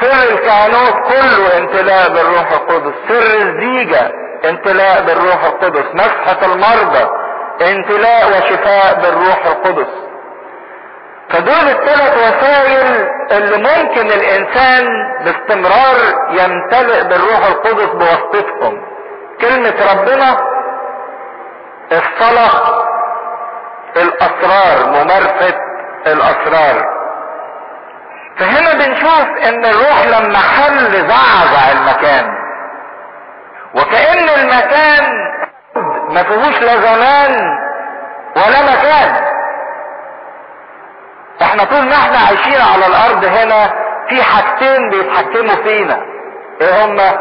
Speaker 1: سر الكهنوت كله امتلاء بالروح القدس. سر الزيجة امتلاء بالروح القدس. مسحة المرضى امتلاء وشفاء بالروح القدس. فدول الثلاث وسائل اللي ممكن الإنسان باستمرار يمتلئ بالروح القدس بواسطتهم. كلمة ربنا الصلاة الأسرار ممارسة الأسرار. فهنا بنشوف إن الروح لما حل زعزع المكان. وكأن المكان ما فيهوش لا زمان ولا مكان. إحنا طول ما إحنا عايشين على الأرض هنا في حاجتين بيتحكموا فينا. إيه هما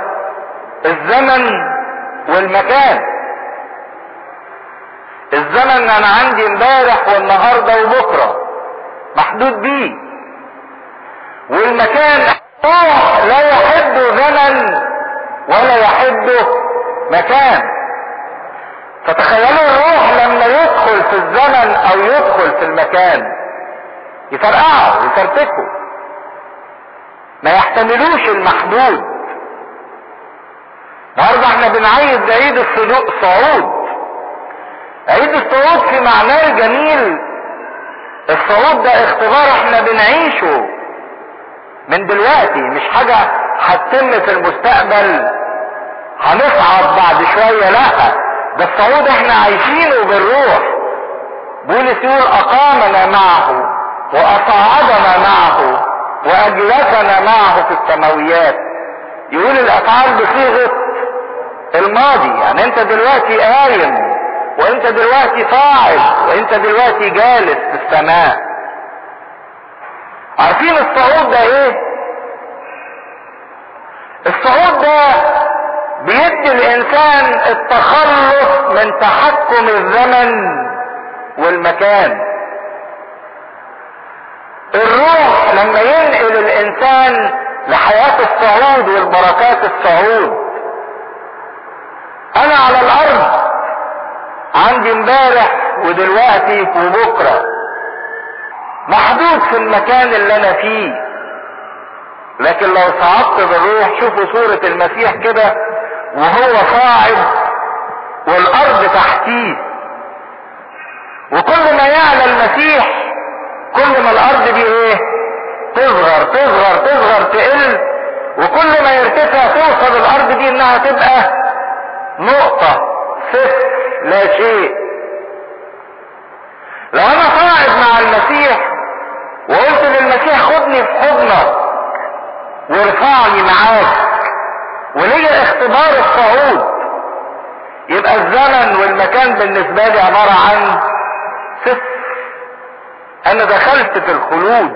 Speaker 1: الزمن والمكان. الزمن أنا عندي امبارح والنهارده وبكره محدود بيه. والمكان روح لا يحب زمن ولا يحب مكان. فتخيلوا الروح لما يدخل في الزمن أو يدخل في المكان. يفرقعوا يفرتكوا. ما يحتملوش المحدود. النهارده إحنا بنعيد عيد الصعود. عيد الصعود في معناه الجميل الصعود ده اختبار إحنا بنعيشه من دلوقتي مش حاجة هتتم في المستقبل. هنصعد بعد شوية لا. ده الصعود إحنا عايشينه بالروح. بولس يقول أقامنا معه. واصعدنا معه وأجلسنا معه في السماويات. يقول الأفعال بصيغة الماضي يعني أنت دلوقتي قايم وأنت دلوقتي صاعد وأنت دلوقتي جالس في السماء. عارفين الصعود ده إيه؟ الصعود ده بيدي الإنسان التخلص من تحكم الزمن والمكان. الروح لما ينقل الإنسان لحياة الصعود والبركات الصعود. أنا على الأرض عندي امبارح ودلوقتي وبكرة محدود في المكان اللي أنا فيه. لكن لو صعدت بالروح شوفوا صورة المسيح كده وهو صاعد والأرض تحتيه. وكل ما يعلى المسيح كل ما الأرض دي إيه؟ تصغر تصغر تصغر تقل. وكل ما يرتفع توصل الأرض دي إنها تبقى نقطة صفر لا شيء. لو أنا صاعد مع المسيح وقلت للمسيح خدني في حضنك وارفعني معاك وليا اختبار الصعود يبقى الزمن والمكان بالنسبة لي عبارة عن صفر. أنا دخلت في الخلود.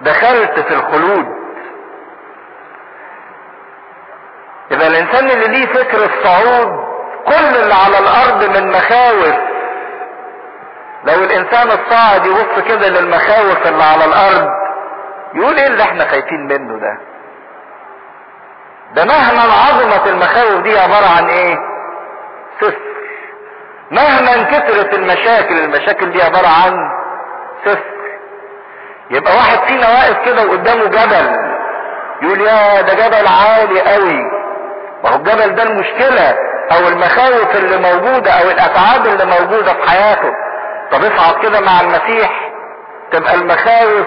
Speaker 1: دخلت في الخلود. يبقى الإنسان اللي ليه فكر الصعود كل اللي على الأرض من مخاوف. لو الإنسان الصاعد يبص كده للمخاوف اللي على الأرض يقول إيه اللي إحنا خايفين منه ده؟ ده مهما عظمت المخاوف دي عبارة عن إيه؟ صفر مهما كثرت المشاكل المشاكل دي عبارة عن صفر يبقى واحد فينا واقف كده وقدامه جبل يقول يا ده جبل عالي قوي. ما هو الجبل ده المشكلة أو المخاوف اللي موجودة أو الاتعاب اللي موجودة في حياته. طب اصعد كده مع المسيح تبقى المخاوف